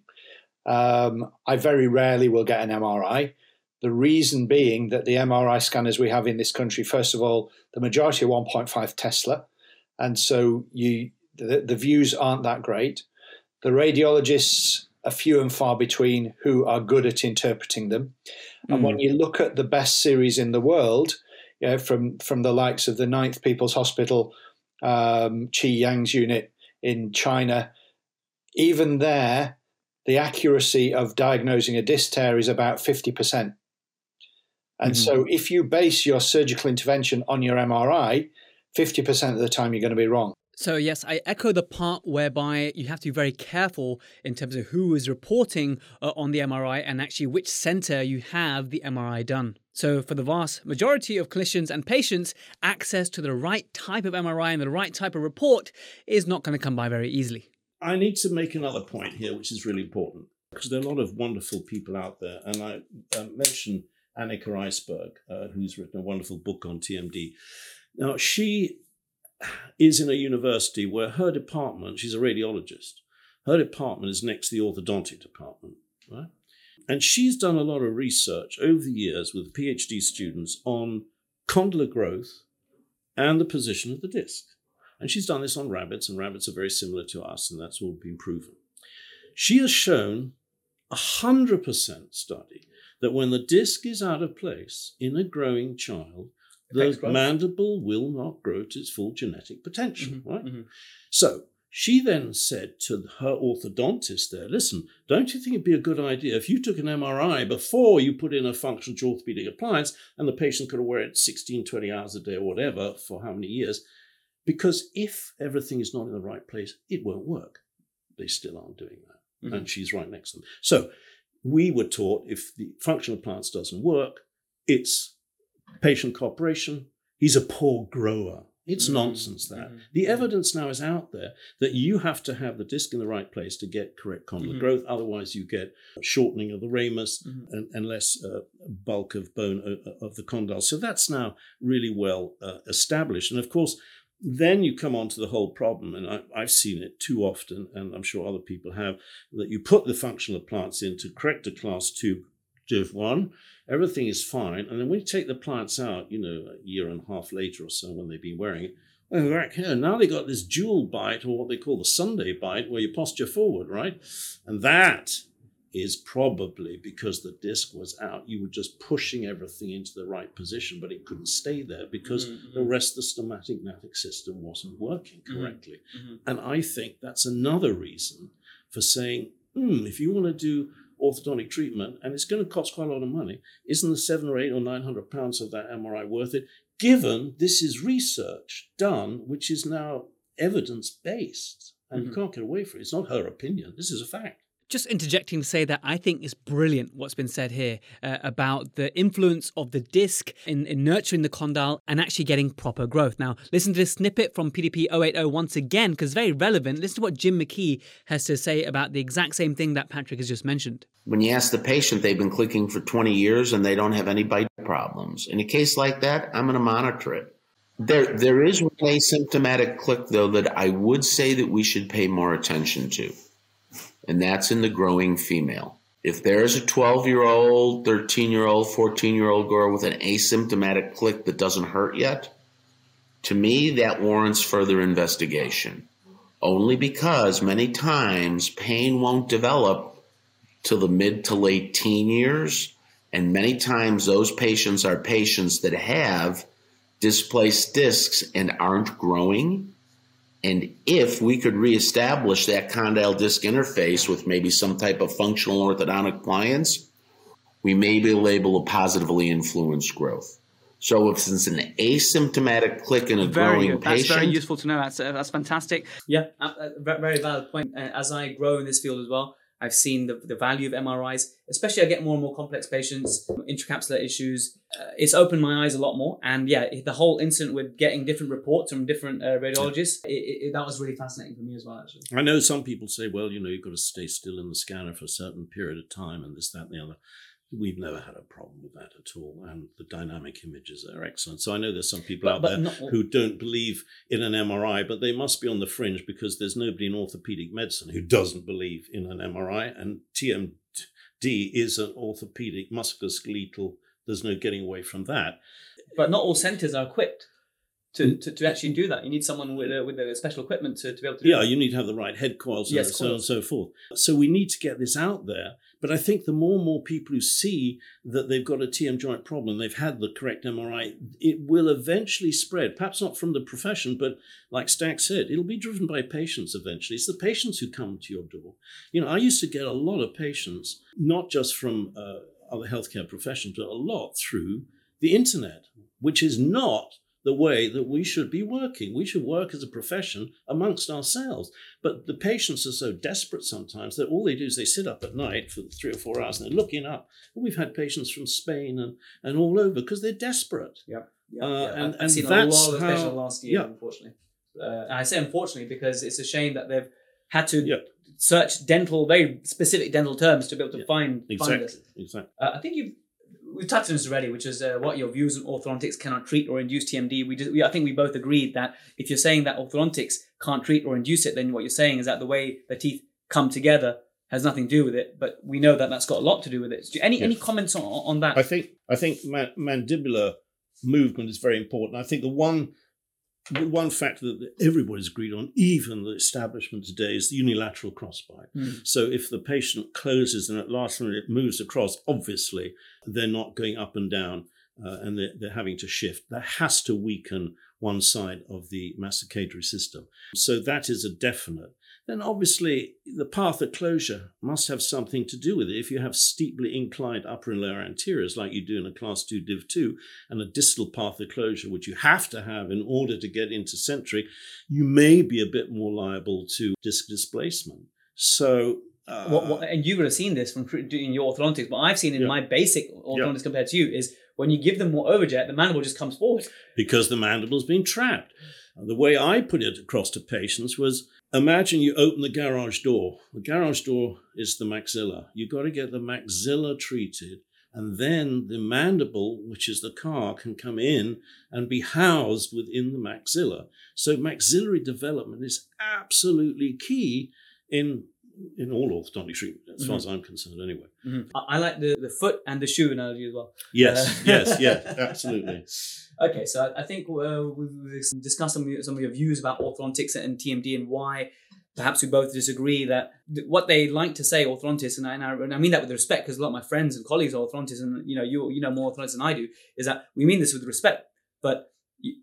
Speaker 6: Um, I very rarely will get an MRI. The reason being that the MRI scanners we have in this country, first of all, the majority are 1.5 Tesla, and so you the, the views aren't that great. The radiologists are few and far between who are good at interpreting them. And when you look at the best series in the world, you know, from from the likes of the Ninth People's Hospital, um, Chi Yang's unit in China, even there, the accuracy of diagnosing a disc tear is about 50%. And so if you base your surgical intervention on your MRI, 50% of the time you're going to be wrong.
Speaker 2: So, yes, I echo the part whereby you have to be very careful in terms of who is reporting uh, on the MRI and actually which center you have the MRI done. So, for the vast majority of clinicians and patients, access to the right type of MRI and the right type of report is not going to come by very easily.
Speaker 1: I need to make another point here, which is really important because there are a lot of wonderful people out there, and I uh, mentioned Annika Isberg, uh, who's written a wonderful book on TMD. Now, she is in a university where her department, she's a radiologist, her department is next to the orthodontic department, right? And she's done a lot of research over the years with PhD students on condylar growth and the position of the disc. And she's done this on rabbits, and rabbits are very similar to us, and that's all been proven. She has shown a 100% study that when the disc is out of place in a growing child, the mandible will not grow to its full genetic potential, mm-hmm, right? Mm-hmm. So she then said to her orthodontist there, listen, don't you think it'd be a good idea if you took an MRI before you put in a functional orthopedic appliance and the patient could wear it 16, 20 hours a day or whatever for how many years? Because if everything is not in the right place, it won't work. They still aren't doing that. Mm-hmm. And she's right next to them. So we were taught if the functional plants doesn't work, it's patient cooperation. He's a poor grower. It's mm-hmm. nonsense that. Mm-hmm. The evidence now is out there that you have to have the disc in the right place to get correct condylar mm-hmm. growth. Otherwise, you get shortening of the ramus mm-hmm. and, and, less uh, bulk of bone uh, uh, of the condyle. So that's now really well uh, established. And of course, then you come on to the whole problem, and I, have seen it too often, and I'm sure other people have, that you put the functional plants into correct a class two div one, everything is fine, and then when you take the plants out, you know, a year and a half later or so when they've been wearing it, oh, back here, now they've got this dual bite, or what they call the Sunday bite, where you posture forward, right? And that is probably because the disc was out. You were just pushing everything into the right position, but it couldn't stay there because mm-hmm. the rest of the stomatognathic system wasn't working mm-hmm. correctly. Mm-hmm. And I think that's another reason for saying, hmm, if you want to do orthodontic treatment, and it's going to cost quite a lot of money, isn't the seven or eight or nine hundred pounds of that MRI worth it? Given this is research done, which is now evidence based, and you mm-hmm. can't get away from it. It's not her opinion. This is a fact
Speaker 2: just interjecting to say that I think it's brilliant what's been said here uh, about the influence of the disc in, in, nurturing the condyle and actually getting proper growth. Now, listen to this snippet from PDP 080 once again because very relevant. Listen to what Jim McKee has to say about the exact same thing that Patrick has just mentioned.
Speaker 4: When you ask the patient, they've been clicking for 20 years and they don't have any bite problems. In a case like that, I'm going to monitor it. There, there is one asymptomatic click, though, that I would say that we should pay more attention to and that's in the growing female. If there's a 12 year old, 13 year old, 14 year old girl with an asymptomatic click that doesn't hurt yet, to me, that warrants further investigation. Only because many times pain won't develop till the mid to late teen years. And many times those patients are patients that have displaced discs and aren't growing and if we could reestablish that condyle disc interface with maybe some type of functional orthodontic appliance, we may be able to positively influence growth. So if it's an asymptomatic click in a very, growing patient,
Speaker 2: that's very useful to know. That's uh, that's fantastic. Yeah, uh, uh, very valid point. Uh, as I grow in this field as well, I've seen the, the value of MRIs, especially I get more and more complex patients, intracapsular issues. Uh, it's opened my eyes a lot more. And yeah, the whole incident with getting different reports from different uh, radiologists, it, it, that was really fascinating for me as well, actually.
Speaker 1: I know some people say, well, you know, you've got to stay still in the scanner for a certain period of time and this, that, and the other. We've never had a problem with that at all, and the dynamic images are excellent. So I know there's some people out there who don't believe in an MRI, but they must be on the fringe because there's nobody in orthopedic medicine who doesn't believe in an MRI, and TMD is an orthopedic musculoskeletal. There's no getting away from that.
Speaker 2: But not all centres are equipped to, mm. to, to actually do that. You need someone with a, with a special equipment to, to be able to.
Speaker 1: Yeah, you need to have the right head coils yes, and so on and so forth. So we need to get this out there. But I think the more and more people who see that they've got a TM joint problem, they've had the correct MRI, it will eventually spread. Perhaps not from the profession, but like Stack said, it'll be driven by patients eventually. It's the patients who come to your door. You know, I used to get a lot of patients, not just from uh, other healthcare professions, but a lot through the internet, which is not the way that we should be working. We should work as a profession amongst ourselves. But the patients are so desperate sometimes that all they do is they sit up at night for three or four hours and they're looking up. And we've had patients from Spain and, and all over because they're desperate.
Speaker 2: Yeah. yeah, uh, yeah. And, I've and seen that's a lot of how, last year, yeah. unfortunately. Uh, I say unfortunately because it's a shame that they've had to yeah. search dental, very specific dental terms to be able to find,
Speaker 1: exactly.
Speaker 2: find this.
Speaker 1: Exactly.
Speaker 2: Uh, I think you've we've touched on this already, which is uh, what your views on orthodontics cannot treat or induce TMD. We, just, we I think we both agreed that if you're saying that orthodontics can't treat or induce it, then what you're saying is that the way the teeth come together has nothing to do with it. But we know that that's got a lot to do with it. Any yes. any comments on, on that?
Speaker 1: I think I think mandibular movement is very important. I think the one the one factor that everybody's agreed on, even the establishment today, is the unilateral crossbite.
Speaker 2: Mm.
Speaker 1: So if the patient closes and at last minute it moves across, obviously they're not going up and down uh, and they're, they're having to shift. That has to weaken one side of the masticatory system. So that is a definite then obviously the path of closure must have something to do with it. If you have steeply inclined upper and lower anteriors, like you do in a class 2 div 2, and a distal path of closure, which you have to have in order to get into centric, you may be a bit more liable to disc displacement. So uh,
Speaker 2: what, what, and you would have seen this from doing your orthodontics, but I've seen in
Speaker 1: Yeah.
Speaker 2: my basic orthodontics
Speaker 1: Yeah.
Speaker 2: compared to you is when you give them more overjet, the mandible just comes forward.
Speaker 1: because the mandible's been trapped. The way I put it across to patients was imagine you open the garage door. The garage door is the maxilla. You've got to get the maxilla treated, and then the mandible, which is the car, can come in and be housed within the maxilla. So maxillary development is absolutely key in in all orthodontic treatment, as far as I'm concerned, anyway.
Speaker 2: I, I like the, the foot and the shoe analogy as well.
Speaker 1: Yes,
Speaker 2: Uh,
Speaker 1: yes, (laughs) yes, absolutely. (laughs)
Speaker 2: Okay, so I- I think uh, we've we've discussed some of, your, some of your views about orthodontics and TMD and why perhaps we both disagree that th- what they like to say orthodontists, and I, and I, and I mean that with respect because a lot of my friends and colleagues are orthodontists, and you know you you know more orthodontists than I do, is that we mean this with respect, but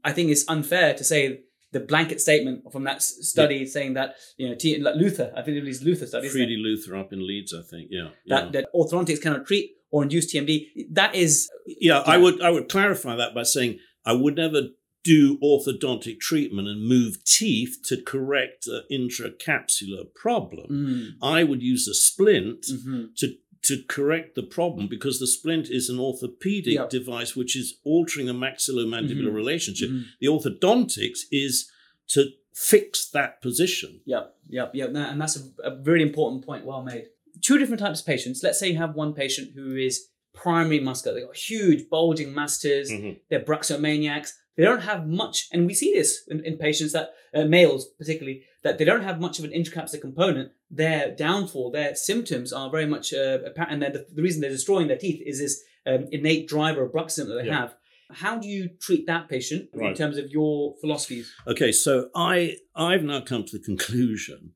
Speaker 2: I think it's unfair to say the blanket statement from that study saying that you know T, Luther, I think it was Luther study?
Speaker 1: Friedy Luther up in Leeds, I think. Yeah.
Speaker 2: that
Speaker 1: yeah.
Speaker 2: that orthodontics cannot treat or induce TMD. That is
Speaker 1: yeah, I
Speaker 2: Yeah.
Speaker 1: would I would clarify that by saying I would never do orthodontic treatment and move teeth to correct an intracapsular problem.
Speaker 2: mm,
Speaker 1: I would use a splint
Speaker 2: mhm.
Speaker 1: to to correct the problem because the splint is an orthopedic
Speaker 2: Yeah.
Speaker 1: device which is altering the maxillomandibular
Speaker 2: Mhm.
Speaker 1: relationship.
Speaker 2: Mhm.
Speaker 1: The orthodontics is to fix that position.
Speaker 2: Yep, yep, yep. And that's a, a very important point. Well made. Two different types of patients. Let's say you have one patient who is primary muscular. They've got huge bulging masseters.
Speaker 1: Mhm.
Speaker 2: They're bruxomaniacs. They don't have much, and we see this in, in patients that, uh, males particularly, that they don't have much of an intracapsular component. Their downfall, their symptoms are very much uh, apparent. And then the, the reason they're destroying their teeth is this um, innate driver of bruxism that they
Speaker 1: Yeah.
Speaker 2: have. How do you treat that patient in terms of your philosophies?
Speaker 1: Okay, so I I've now come to the conclusion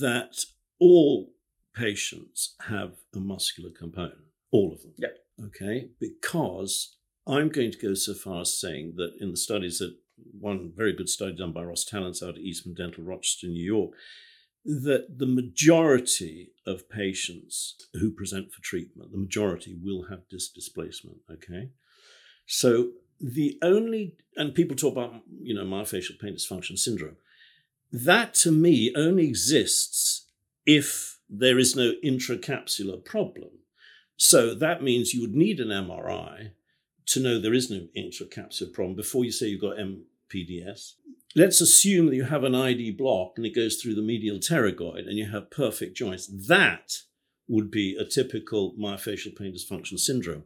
Speaker 1: that all patients have a muscular component, all of them.
Speaker 2: Yep.
Speaker 1: Okay, because I'm going to go so far as saying that in the studies that one very good study done by Ross Tallents out at Eastman Dental, Rochester, New York, that the majority of patients who present for treatment, the majority will have disc displacement. Okay, so the only and people talk about you know myofascial pain dysfunction syndrome. That to me only exists if there is no intracapsular problem. So that means you would need an mri to know there is no intracapsular problem before you say you've got mpds let's assume that you have an id block and it goes through the medial pterygoid and you have perfect joints that would be a typical myofascial pain dysfunction syndrome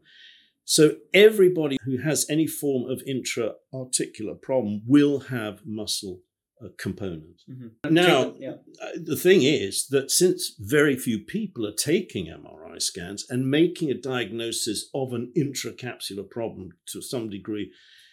Speaker 1: so everybody who has any form of intra-articular problem will have muscle uh, component. Now,
Speaker 2: yeah.
Speaker 1: uh, the thing is that since very few people are taking MRI scans and making a diagnosis of an intracapsular problem to some degree,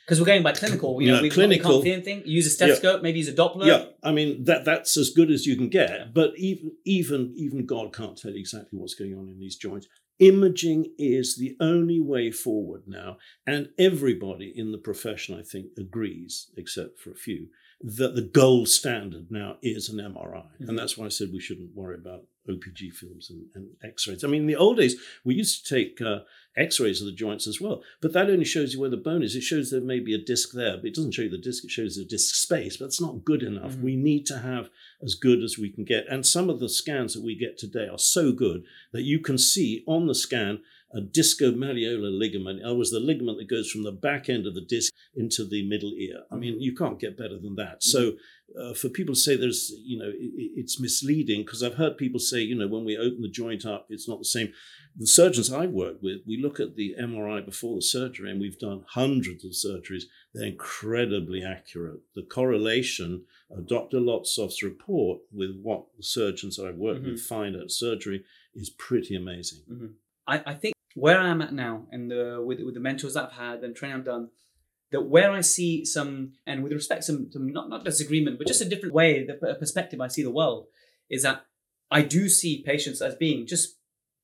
Speaker 2: Because we're going by clinical, you know,
Speaker 1: Yeah,
Speaker 2: we,
Speaker 1: clinical.
Speaker 2: we can't see anything. Use a stethoscope, maybe use a Doppler.
Speaker 1: yeah, I mean that that's as good as you can get. But even even even God can't tell you exactly what's going on in these joints. Imaging is the only way forward now, and everybody in the profession, I think, agrees, except for a few, that the gold standard now is an MRI,
Speaker 2: Mhm.
Speaker 1: and that's why I said we shouldn't worry about OPG films and, and X-rays. I mean, in the old days, we used to take uh, X-rays of the joints as well, but that only shows you where the bone is. It shows there may be a disc there, but it doesn't show you the disc. It shows the disc space, but that's not good enough.
Speaker 2: Mhm.
Speaker 1: We need to have as good as we can get, and some of the scans that we get today are so good that you can see on the scan a discomalleolar ligament. In was the ligament that goes from the back end of the disc into the middle ear. I mean, you can't get better than that. Mm-hmm. So, uh, for people to say there's, you know, it, it's misleading because I've heard people say, you know, when we open the joint up, it's not the same. The surgeons I've worked with, we look at the MRI before the surgery, and we've done hundreds of surgeries. They're incredibly accurate. The correlation uh, of Dr. Lotsoff's report with what the surgeons I've worked mm-hmm. with find at surgery is pretty amazing. Mm-hmm.
Speaker 2: I, I think where I'm at now and the, with, with the mentors I've had and training I've done, that where I see some, and with respect to some, some not, not disagreement, but just a different way, the perspective I see the world, is that I do see patients as being just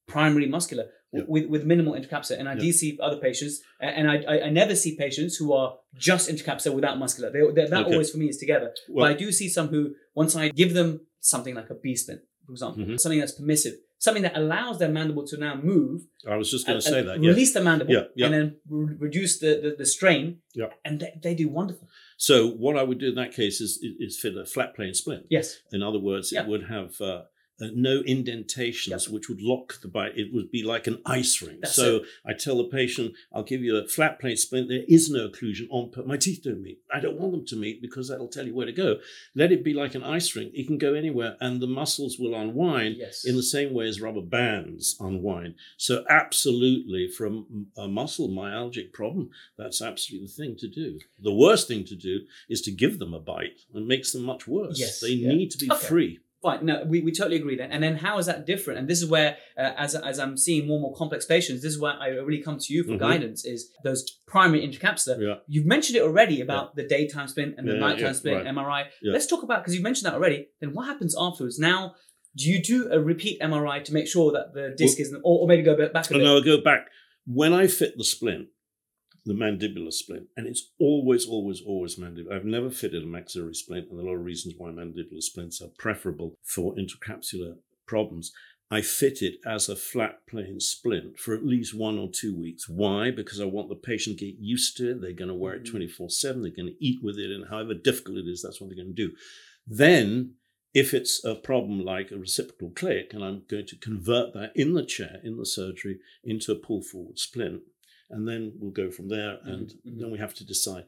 Speaker 2: primary muscular
Speaker 1: Yeah.
Speaker 2: with, with minimal intercapsular. And I do see other patients, and I, I, I never see patients who are just intercapsular without muscular. They, that
Speaker 1: Okay.
Speaker 2: always for me is together.
Speaker 1: Well-
Speaker 2: but I do see some who, once I give them something like a B splint, for example,
Speaker 1: Mhm.
Speaker 2: something that's permissive, something that allows their mandible to now move,
Speaker 1: I was just going to say that. Yeah.
Speaker 2: release the mandible,
Speaker 1: Yeah, yeah.
Speaker 2: and then re- reduce the, the, the strain,
Speaker 1: Yeah.
Speaker 2: and they, they do wonderful.
Speaker 1: So what I would do in that case is is fit a flat plane splint.
Speaker 2: Yes.
Speaker 1: In other words, it would have uh, uh, no indentations, which would lock the bite. It would be like an ice ring.
Speaker 2: That's
Speaker 1: so I tell the patient, I'll give you a flat plate splint. There is no occlusion on, but my teeth don't meet. I don't want them to meet because that'll tell you where to go. Let it be like an ice ring. It can go anywhere, and the muscles will unwind
Speaker 2: Yes.
Speaker 1: in the same way as rubber bands unwind. So absolutely, for a muscle myalgic problem, that's absolutely the thing to do. The worst thing to do is to give them a bite. It makes them much worse.
Speaker 2: Yes,
Speaker 1: they
Speaker 2: yeah.
Speaker 1: need to be
Speaker 2: Okay.
Speaker 1: free.
Speaker 2: Fine. No, we, we totally agree then. And then how is that different? And this is where, uh, as, as I'm seeing more and more complex patients, this is where I really come to you for
Speaker 1: Mhm.
Speaker 2: guidance is those primary intercapsular.
Speaker 1: Yeah.
Speaker 2: You've mentioned it already about the daytime splint and the
Speaker 1: Yeah,
Speaker 2: nighttime
Speaker 1: yeah,
Speaker 2: splint,
Speaker 1: right.
Speaker 2: MRI.
Speaker 1: Yeah.
Speaker 2: Let's talk about, because you mentioned that already, then what happens afterwards? Now, do you do a repeat MRI to make sure that the disc isn't, or, or maybe go back a
Speaker 1: And
Speaker 2: bit?
Speaker 1: I'll go back. When I fit the splint, the mandibular splint, and it's always, always, always mandibular. I've never fitted a maxillary splint, and there are a lot of reasons why mandibular splints are preferable for intercapsular problems. I fit it as a flat plane splint for at least one or two weeks. Why? Because I want the patient to get used to it. They're going to wear it
Speaker 2: Mhm.
Speaker 1: 24 7. They're going to eat with it, and however difficult it is, that's what they're going to do. Then, if it's a problem like a reciprocal click, and I'm going to convert that in the chair, in the surgery, into a pull forward splint, and then we'll go from there, and
Speaker 2: mhm.
Speaker 1: then we have to decide.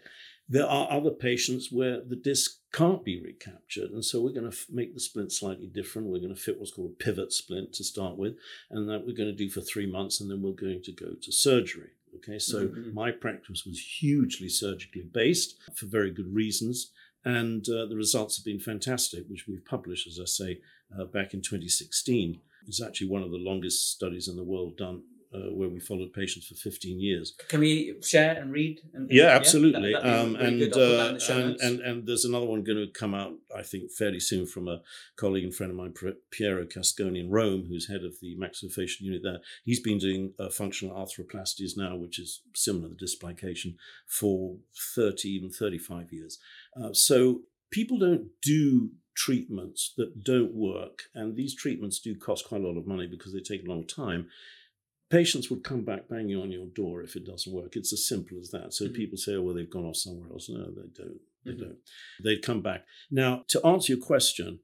Speaker 1: There are other patients where the disc can't be recaptured, and so we're going to f- make the splint slightly different. We're going to fit what's called a pivot splint to start with, and that we're going to do for three months, and then we're going to go to surgery. Okay, so
Speaker 2: Mhm.
Speaker 1: my practice was hugely surgically based for very good reasons, and uh, the results have been fantastic, which we've published, as I say, uh, back in 2016. It's actually one of the longest studies in the world done. Uh, where we followed patients for 15 years.
Speaker 2: Can we share and read? And,
Speaker 1: Yeah, absolutely. um,
Speaker 2: really
Speaker 1: and,
Speaker 2: good. I'll put that in
Speaker 1: uh, and, and and there's another one going to come out, I think, fairly soon from a colleague and friend of mine, Piero Cascone in Rome, who's head of the maxillofacial unit there. He's been doing uh, functional arthroplasties now, which is similar to displication, for 30, even 35 years. Uh, so people don't do treatments that don't work, and these treatments do cost quite a lot of money because they take a long time patients would come back banging on your door if it doesn't work. It's as simple as that. So
Speaker 2: Mhm.
Speaker 1: people say, oh, well, they've gone off somewhere else. No, they don't. They
Speaker 2: Mhm.
Speaker 1: don't. They'd come back. Now, to answer your question,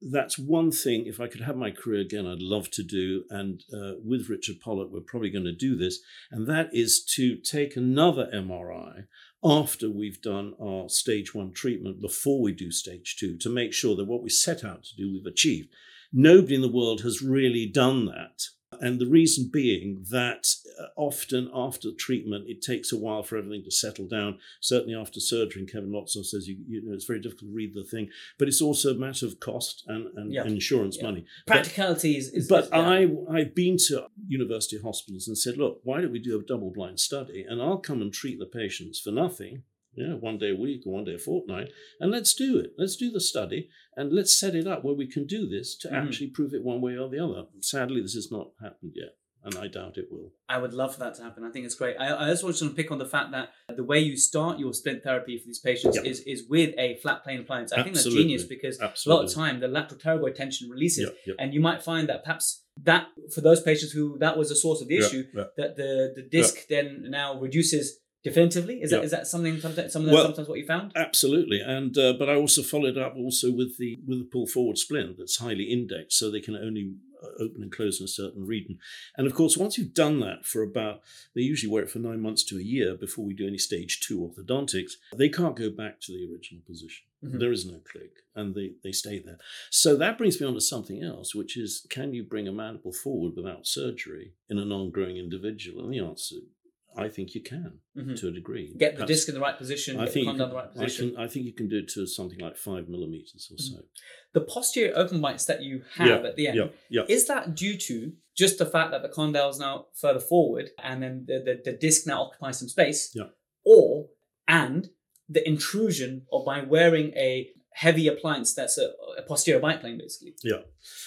Speaker 1: that's one thing, if I could have my career again, I'd love to do. And uh, with Richard Pollock, we're probably going to do this. And that is to take another MRI after we've done our stage one treatment before we do stage two to make sure that what we set out to do, we've achieved. Nobody in the world has really done that. And the reason being that uh, often after treatment, it takes a while for everything to settle down. Certainly after surgery, and Kevin Lotson says you, you know it's very difficult to read the thing, but it's also a matter of cost and, and
Speaker 2: Yeah.
Speaker 1: insurance
Speaker 2: Yeah.
Speaker 1: money.
Speaker 2: Practicality is. is
Speaker 1: But
Speaker 2: is- yeah.
Speaker 1: I, I've been to university hospitals and said, look, why don't we do a double blind study? And I'll come and treat the patients for nothing, you know, one day a week or one day a fortnight, and let's do it. Let's do the study and let's set it up where we can do this to
Speaker 2: Mhm.
Speaker 1: actually prove it one way or the other. Sadly, this has not happened yet, and I doubt it will.
Speaker 2: I would love for that to happen. I think it's great. I, I just want to pick on the fact that the way you start your splint therapy for these patients
Speaker 1: Yep.
Speaker 2: is, is with a flat plane appliance. I think that's genius because a lot of time the lateral pterygoid tension releases,
Speaker 1: Yep, yep.
Speaker 2: and you might find that perhaps that for those patients who that was the source of the issue, that the the disc then now reduces definitively. Is that
Speaker 1: Yeah.
Speaker 2: is that something sometimes some
Speaker 1: Well,
Speaker 2: sometimes what you found?
Speaker 1: Absolutely, and uh, but I also followed up also with the with the pull forward splint that's highly indexed, so they can only uh, open and close in a certain region. And of course, once you've done that for about, they usually wear it for nine months to a year before we do any stage two orthodontics. They can't go back to the original position.
Speaker 2: Mhm.
Speaker 1: There is no click, and they they stay there. So that brings me on to something else, which is, can you bring a mandible forward without surgery in a non-growing individual? And the answer. I think you can
Speaker 2: Mhm.
Speaker 1: to a degree.
Speaker 2: Get the
Speaker 1: Perhaps-
Speaker 2: disc in the right position,
Speaker 1: I
Speaker 2: get the
Speaker 1: think,
Speaker 2: in
Speaker 1: can,
Speaker 2: the right
Speaker 1: I,
Speaker 2: position.
Speaker 1: can, I think you can do it to something like five millimeters or so.
Speaker 2: the posterior open bites that you have
Speaker 1: Yeah,
Speaker 2: at the end,
Speaker 1: Yeah, yeah.
Speaker 2: is that due to just the fact that the condyle is now further forward and then the, the, the disc now occupies some space?
Speaker 1: Yeah.
Speaker 2: Or and the intrusion or by wearing a heavy appliance that's a, a posterior bite plane, basically.
Speaker 1: Yeah.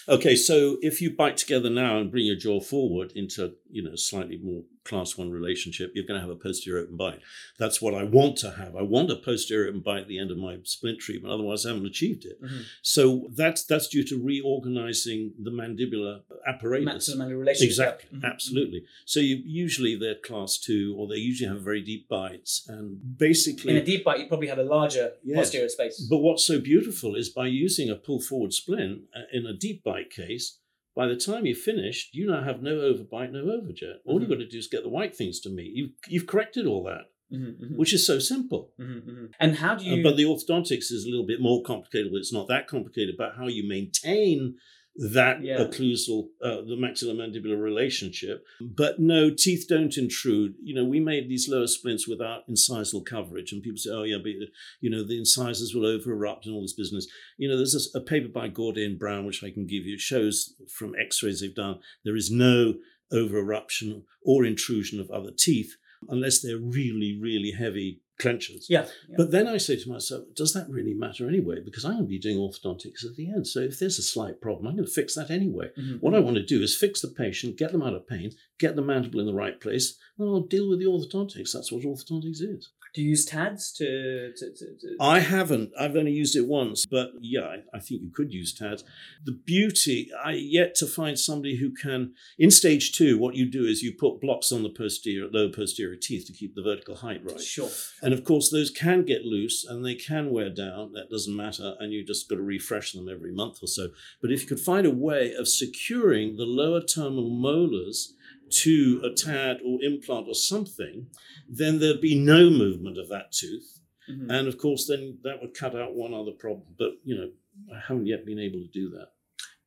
Speaker 1: Okay, so if you bite together now and bring your jaw forward into, you know, slightly more class one relationship, you're going to have a posterior open bite. That's what I want to have. I want a posterior open bite at the end of my splint treatment. Otherwise, I haven't achieved it.
Speaker 2: Mm-hmm.
Speaker 1: So that's that's due to reorganizing the mandibular apparatus.
Speaker 2: Maximum relationship.
Speaker 1: Exactly,
Speaker 2: Mhm.
Speaker 1: absolutely. So you usually they're class two, or they usually have very deep bites, and basically
Speaker 2: In a deep bite, you probably have a larger
Speaker 1: Yes.
Speaker 2: posterior space.
Speaker 1: but what's so beautiful is by using a pull forward splint uh, in a deep bite case, by the time you're finished, you now have no overbite, no overjet. All
Speaker 2: Mhm.
Speaker 1: you've got to do is get the white things to meet. You've, you've corrected all that,
Speaker 2: Mhm, mhm,
Speaker 1: which is so simple.
Speaker 2: mhm, mhm. And how do
Speaker 1: Uh,
Speaker 2: you?
Speaker 1: but the orthodontics is a little bit more complicated, but it's not that complicated about how you maintain that
Speaker 2: Yeah.
Speaker 1: occlusal, uh, the maxillomandibular relationship. But no, teeth don't intrude. You know, we made these lower splints without incisal coverage, and people say, oh, yeah, but, you know, the incisors will over erupt and all this business. You know, there's a, a paper by Gordian Brown, which I can give you, it shows from x rays they've done, there is no over eruption or intrusion of other teeth unless they're really, really heavy clenchers.
Speaker 2: yeah. yeah.
Speaker 1: But then I say to myself, does that really matter anyway? Because I'm going to be doing orthodontics at the end. So if there's a slight problem, I'm going to fix that anyway.
Speaker 2: Mhm,
Speaker 1: What I want to do is fix the patient, get them out of pain, get the mandible in the right place, and I'll deal with the orthodontics. That's what orthodontics is.
Speaker 2: Do you use TADS to? to, to, to
Speaker 1: I haven't. I've only used it once, but yeah, I, I think you could use TADS. The beauty, I yet to find somebody who can. In stage two, what you do is you put blocks on the posterior, lower posterior teeth to keep the vertical height right.
Speaker 2: Sure.
Speaker 1: And of course, those can get loose and they can wear down. That doesn't matter. And you just got to refresh them every month or so. But if you could find a way of securing the lower terminal molars to a tad or implant or something, then there'd be no movement of that tooth.
Speaker 2: Mhm.
Speaker 1: And of course, then that would cut out one other problem. But, you know, I haven't yet been able to do that.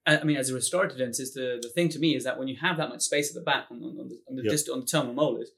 Speaker 2: I mean, as a restorative dentist, the, the thing to me is that when you have that much space at the back on, on, on the, on the,
Speaker 1: Yeah.
Speaker 2: distal, on the terminal molars,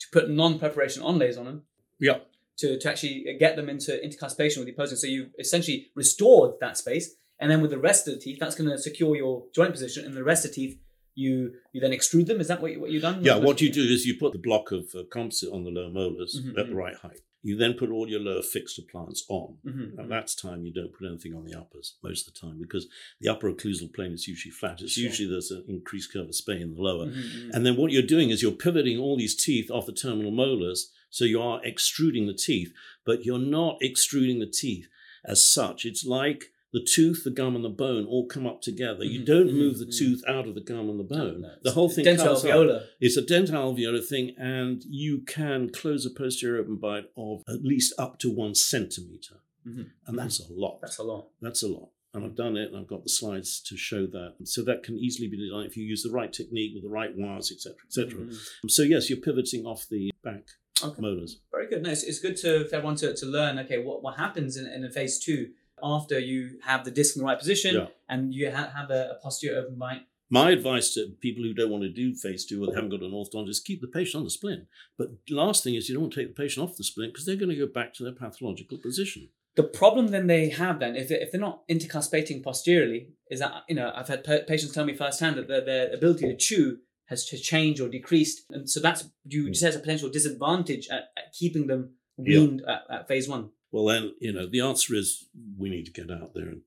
Speaker 2: to put non-preparation onlays on them,
Speaker 1: Yeah.
Speaker 2: to, to actually get them into intercuspation with the opposing. So you've essentially restored that space, and then with the rest of the teeth, that's going to secure your joint position, and the rest of the teeth, you you then extrude them. Is that what, you, what you've done?
Speaker 1: Yeah, what you do is you put the block of uh, composite on the lower molars
Speaker 2: Mhm,
Speaker 1: at the
Speaker 2: mhm.
Speaker 1: right height. You then put all your lower fixed plants on.
Speaker 2: Mhm,
Speaker 1: At
Speaker 2: mhm.
Speaker 1: that time, you don't put anything on the uppers most of the time because the upper occlusal plane is usually flat. It's
Speaker 2: Sure.
Speaker 1: usually there's an increased curve of Spee in the lower.
Speaker 2: Mhm, mhm.
Speaker 1: And then what you're doing is you're pivoting all these teeth off the terminal molars. So you are extruding the teeth, but you're not extruding the teeth as such. It's like the tooth, the gum, and the bone all come up together. You
Speaker 2: Mhm,
Speaker 1: don't
Speaker 2: mhm,
Speaker 1: move the
Speaker 2: mhm.
Speaker 1: tooth out of the gum and the bone.
Speaker 2: No,
Speaker 1: the whole thing
Speaker 2: dental
Speaker 1: comes up. It's a dental alveolar thing, and you can close a posterior open bite of at least up to one centimeter.
Speaker 2: Mhm.
Speaker 1: And that's a lot.
Speaker 2: That's a lot.
Speaker 1: That's a lot. And I've done it, and I've got the slides to show that. So that can easily be done if you use the right technique with the right wires, etc., etc.
Speaker 2: Mhm.
Speaker 1: So yes, you're pivoting off the back
Speaker 2: Okay.
Speaker 1: molars.
Speaker 2: Very good. No, it's, it's good to for everyone to, to learn. Okay, what, what happens in, in a phase two after you have the disc in the right position
Speaker 1: Yeah.
Speaker 2: and you ha- have a, a posterior open bite.
Speaker 1: My advice to people who don't want to do phase two or they haven't got an orthodontist is keep the patient on the splint. But last thing is you don't want to take the patient off the splint because they're going to go back to their pathological position.
Speaker 2: The problem then they have then, if, if they're not intercuspating posteriorly, is that, you know, I've had pa- patients tell me firsthand that their, their ability to chew has, changed or decreased. And so that's, you hmm. just has a potential disadvantage at, at keeping them
Speaker 1: Yeah.
Speaker 2: weaned at, at phase one.
Speaker 1: Well, then, you know, the answer is we need to get out there and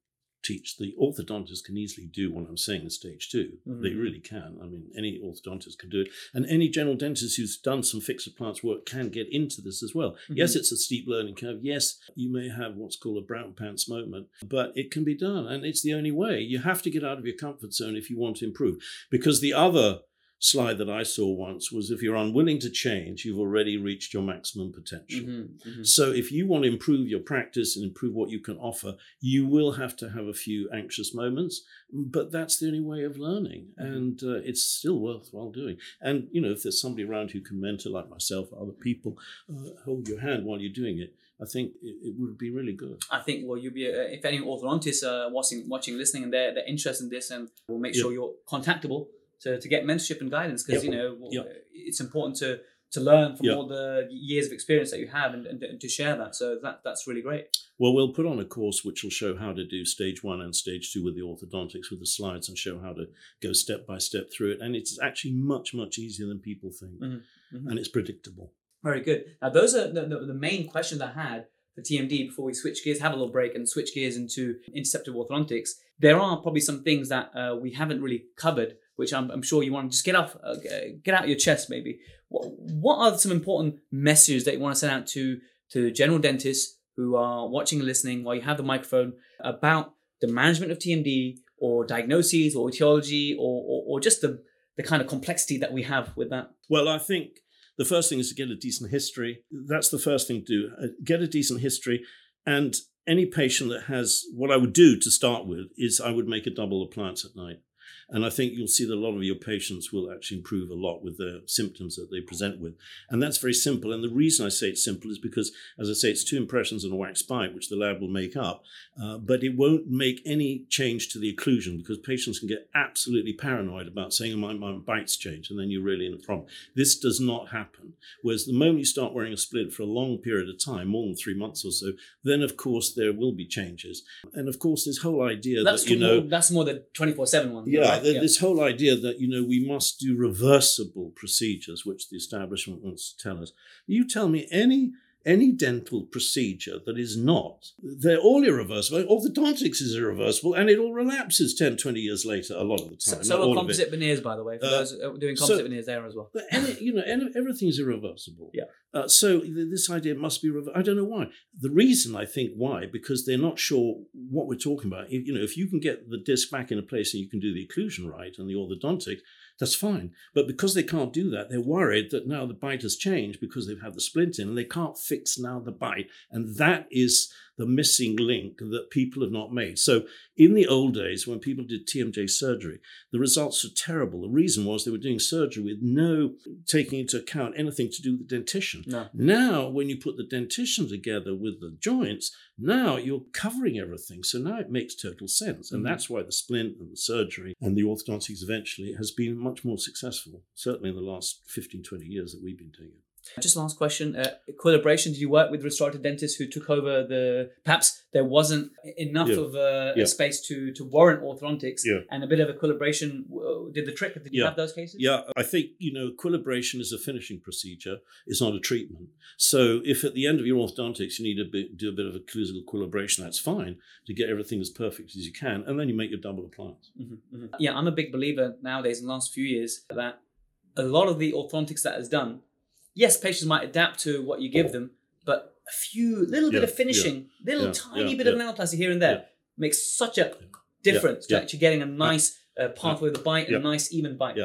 Speaker 1: teach. The orthodontist can easily do what I'm saying in stage 2 They
Speaker 2: Mhm.
Speaker 1: really can. I mean, any orthodontist can do it. And any general dentist who's done some fixed plants work can get into this as well. Yes, it's a steep learning curve. Yes, you may have what's called a brown pants moment, but it can be done. And it's the only way. You have to get out of your comfort zone if you want to improve. Because the other slide that I saw once was if you're unwilling to change, you've already reached your maximum potential.
Speaker 2: Mhm, mhm.
Speaker 1: So, if you want to improve your practice and improve what you can offer, you will have to have a few anxious moments, but that's the only way of learning. And uh, it's still worthwhile doing. And, you know, if there's somebody around who can mentor, like myself or other people, uh, hold your hand while you're doing it, I think it, would be really good.
Speaker 2: I think well, you'll be uh, if any orthodontists are watching, watching, listening, and they're, they're interested in this, and we'll make sure you're contactable to, to get mentorship and guidance because
Speaker 1: Yep.
Speaker 2: you know
Speaker 1: Yep.
Speaker 2: it's important to to learn from
Speaker 1: Yep.
Speaker 2: all the years of experience that you have and, and, and to share that. So that that's really great.
Speaker 1: Well, we'll put on a course which will show how to do stage one and stage two with the orthodontics with the slides and show how to go step by step through it. And it's actually much, much easier than people think.
Speaker 2: Mhm, mhm.
Speaker 1: And it's predictable.
Speaker 5: Very good. Now, those are the, the, the main questions I had for TMD before we switch gears, have a little break, and switch gears into interceptive orthodontics. There are probably some things that uh, we haven't really covered, which I'm, I'm, sure you want to just get off, uh, get out of your chest. Maybe what, what are some important messages that you want to send out to to general dentists who are watching and listening while you have the microphone about the management of TMD or diagnoses or etiology or, or, or just the the kind of complexity that we have with that?
Speaker 1: Well, I think the first thing is to get a decent history. That's the first thing to do. Uh, get a decent history. And any patient that has what I would do to start with is I would make a double appliance at night. And I think you'll see that a lot of your patients will actually improve a lot with the symptoms that they present with. And that's very simple. And the reason I say it's simple is because, as I say, it's two impressions and a wax bite, which the lab will make up. Uh, but it won't make any change to the occlusion because patients can get absolutely paranoid about saying, oh, my, my bite's changed, and then you're really in a problem. This does not happen. Whereas the moment you start wearing a splint for a long period of time, more than three months or so, then of course there will be changes. And of course, this whole idea
Speaker 5: that's
Speaker 1: that, you know.
Speaker 5: More, that's more the 24 7 one.
Speaker 1: Yeah, right? The, yeah, this whole idea that you know we must do reversible procedures, which the establishment wants to tell us. You tell me any any dental procedure that is not, they're all irreversible. Orthodontics is irreversible and it all relapses 10, 20 years later a lot of the time.
Speaker 5: So, so are composite veneers, by the way, for uh, those doing composite so, veneers there as well.
Speaker 1: Any, you know, everything's irreversible.
Speaker 5: Yeah.
Speaker 1: Uh, so this idea must be, I don't know why. The reason I think why, because they're not sure what we're talking about. You know, if you can get the disc back in a place and you can do the occlusion right and all the orthodontic, that's fine. But because they can't do that, they're worried that now the bite has changed because they've had the splint in and they can't fix now the bite. And that is the missing link that people have not made. So in the old days, when people did TMJ surgery, the results were terrible. The reason was they were doing surgery with no taking into account anything to do with the dentition.
Speaker 5: No.
Speaker 1: Now, when you put the dentition together with the joints, now you're covering everything. So now it makes total sense. And mm-hmm. that's why the splint and the surgery and the orthodontics eventually has been much more successful, certainly in the last 15, 20 years that we've been doing it.
Speaker 5: Just last question. Uh, collaboration, did you work with restorative dentists who took over the, perhaps there wasn't enough yeah. of a, yeah. a, space to, to warrant orthodontics
Speaker 1: yeah.
Speaker 5: and a bit of equilibration did the trick? Did you have those cases?
Speaker 1: Yeah, I think, you know, equilibration is a finishing procedure. It's not a treatment. So if at the end of your orthodontics you need to do a bit of a occlusal equilibration, that's fine to get everything as perfect as you can. And then you make your double appliance.
Speaker 5: Mm-hmm, mm-hmm. Yeah, I'm a big believer nowadays in the last few years that a lot of the orthodontics that is done yes, patients might adapt to what you give them, but a few little yeah, bit of finishing, yeah, little yeah, tiny bit of nanoplasty here and there makes such a difference to actually getting a nice uh, pathway of the bite and a nice even bite.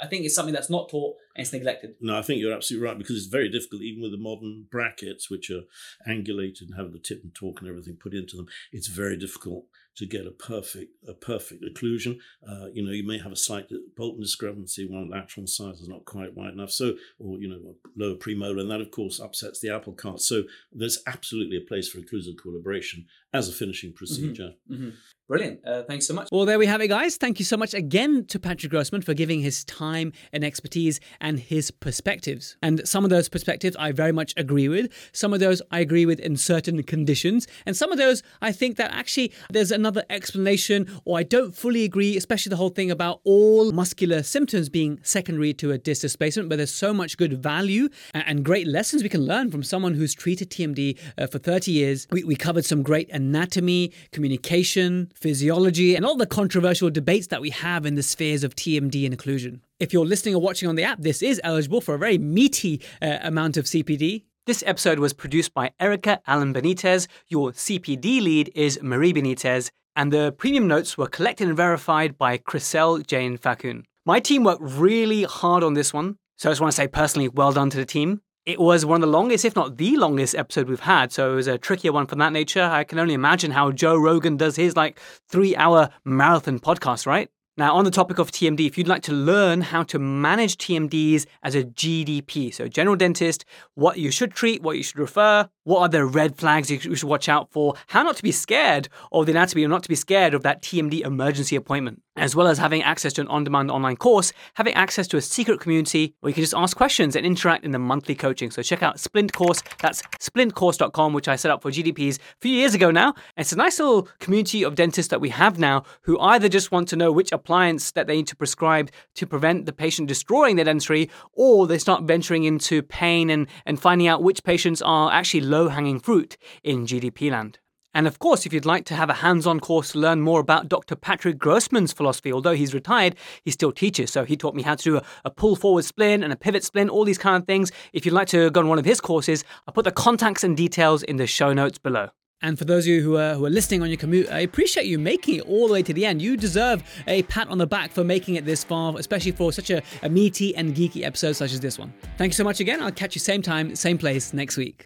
Speaker 5: I think it's something that's not taught and it's neglected.
Speaker 1: No, I think you're absolutely right because it's very difficult, even with the modern brackets, which are angulated and have the tip and torque and everything put into them. It's very difficult to get a perfect a perfect occlusion. Uh, you know, you may have a slight Bolton discrepancy, one lateral size is not quite wide enough, so or you know, lower premolar, and that of course upsets the apple cart. So there's absolutely a place for occlusal equilibration as a finishing mm-hmm. procedure.
Speaker 5: Mm-hmm. Mm-hmm. Brilliant. Uh, thanks so much.
Speaker 2: Well, there we have it, guys. Thank you so much again to Patrick Grossmann for giving his time and expertise and his perspectives. And some of those perspectives I very much agree with. Some of those I agree with in certain conditions. And some of those I think that actually there's another explanation or I don't fully agree, especially the whole thing about all muscular symptoms being secondary to a disc displacement. But there's so much good value and great lessons we can learn from someone who's treated TMD uh, for 30 years. We, we covered some great anatomy, communication, physiology, and all the controversial debates that we have in the spheres of TMD and occlusion. If you're listening or watching on the app, this is eligible for a very meaty uh, amount of CPD. This episode was produced by Erica Allen Benitez. Your CPD lead is Marie Benitez, and the premium notes were collected and verified by Chriselle Jane Fakun. My team worked really hard on this one, so I just want to say personally, well done to the team. It was one of the longest, if not the longest episode we've had, so it was a trickier one from that nature. I can only imagine how Joe Rogan does his like three hour marathon podcast, right? Now, on the topic of TMD, if you'd like to learn how to manage TMDs as a GDP, so general dentist, what you should treat, what you should refer, what are the red flags you should watch out for, how not to be scared of the anatomy or not to be scared of that TMD emergency appointment, as well as having access to an on demand online course, having access to a secret community where you can just ask questions and interact in the monthly coaching. So check out Splint Course, that's splintcourse.com, which I set up for GDPs a few years ago now. It's a nice little community of dentists that we have now who either just want to know which appliance that they need to prescribe to prevent the patient destroying their dentistry, or they start venturing into pain and, and finding out which patients are actually low hanging fruit in GDP land. And of course, if you'd like to have a hands on course to learn more about Dr. Patrick Grossmann's philosophy, although he's retired, he still teaches. So he taught me how to do a, a, pull forward splint and a pivot splint, all these kind of things. If you'd like to go on one of his courses, I'll put the contacts and details in the show notes below.
Speaker 7: And for those of you who are, who are listening on your commute, I appreciate you making it all the way to the end. You deserve a pat on the back for making it this far, especially for such a, a meaty and geeky episode such as this one. Thank you so much again. I'll catch you same time, same place next week.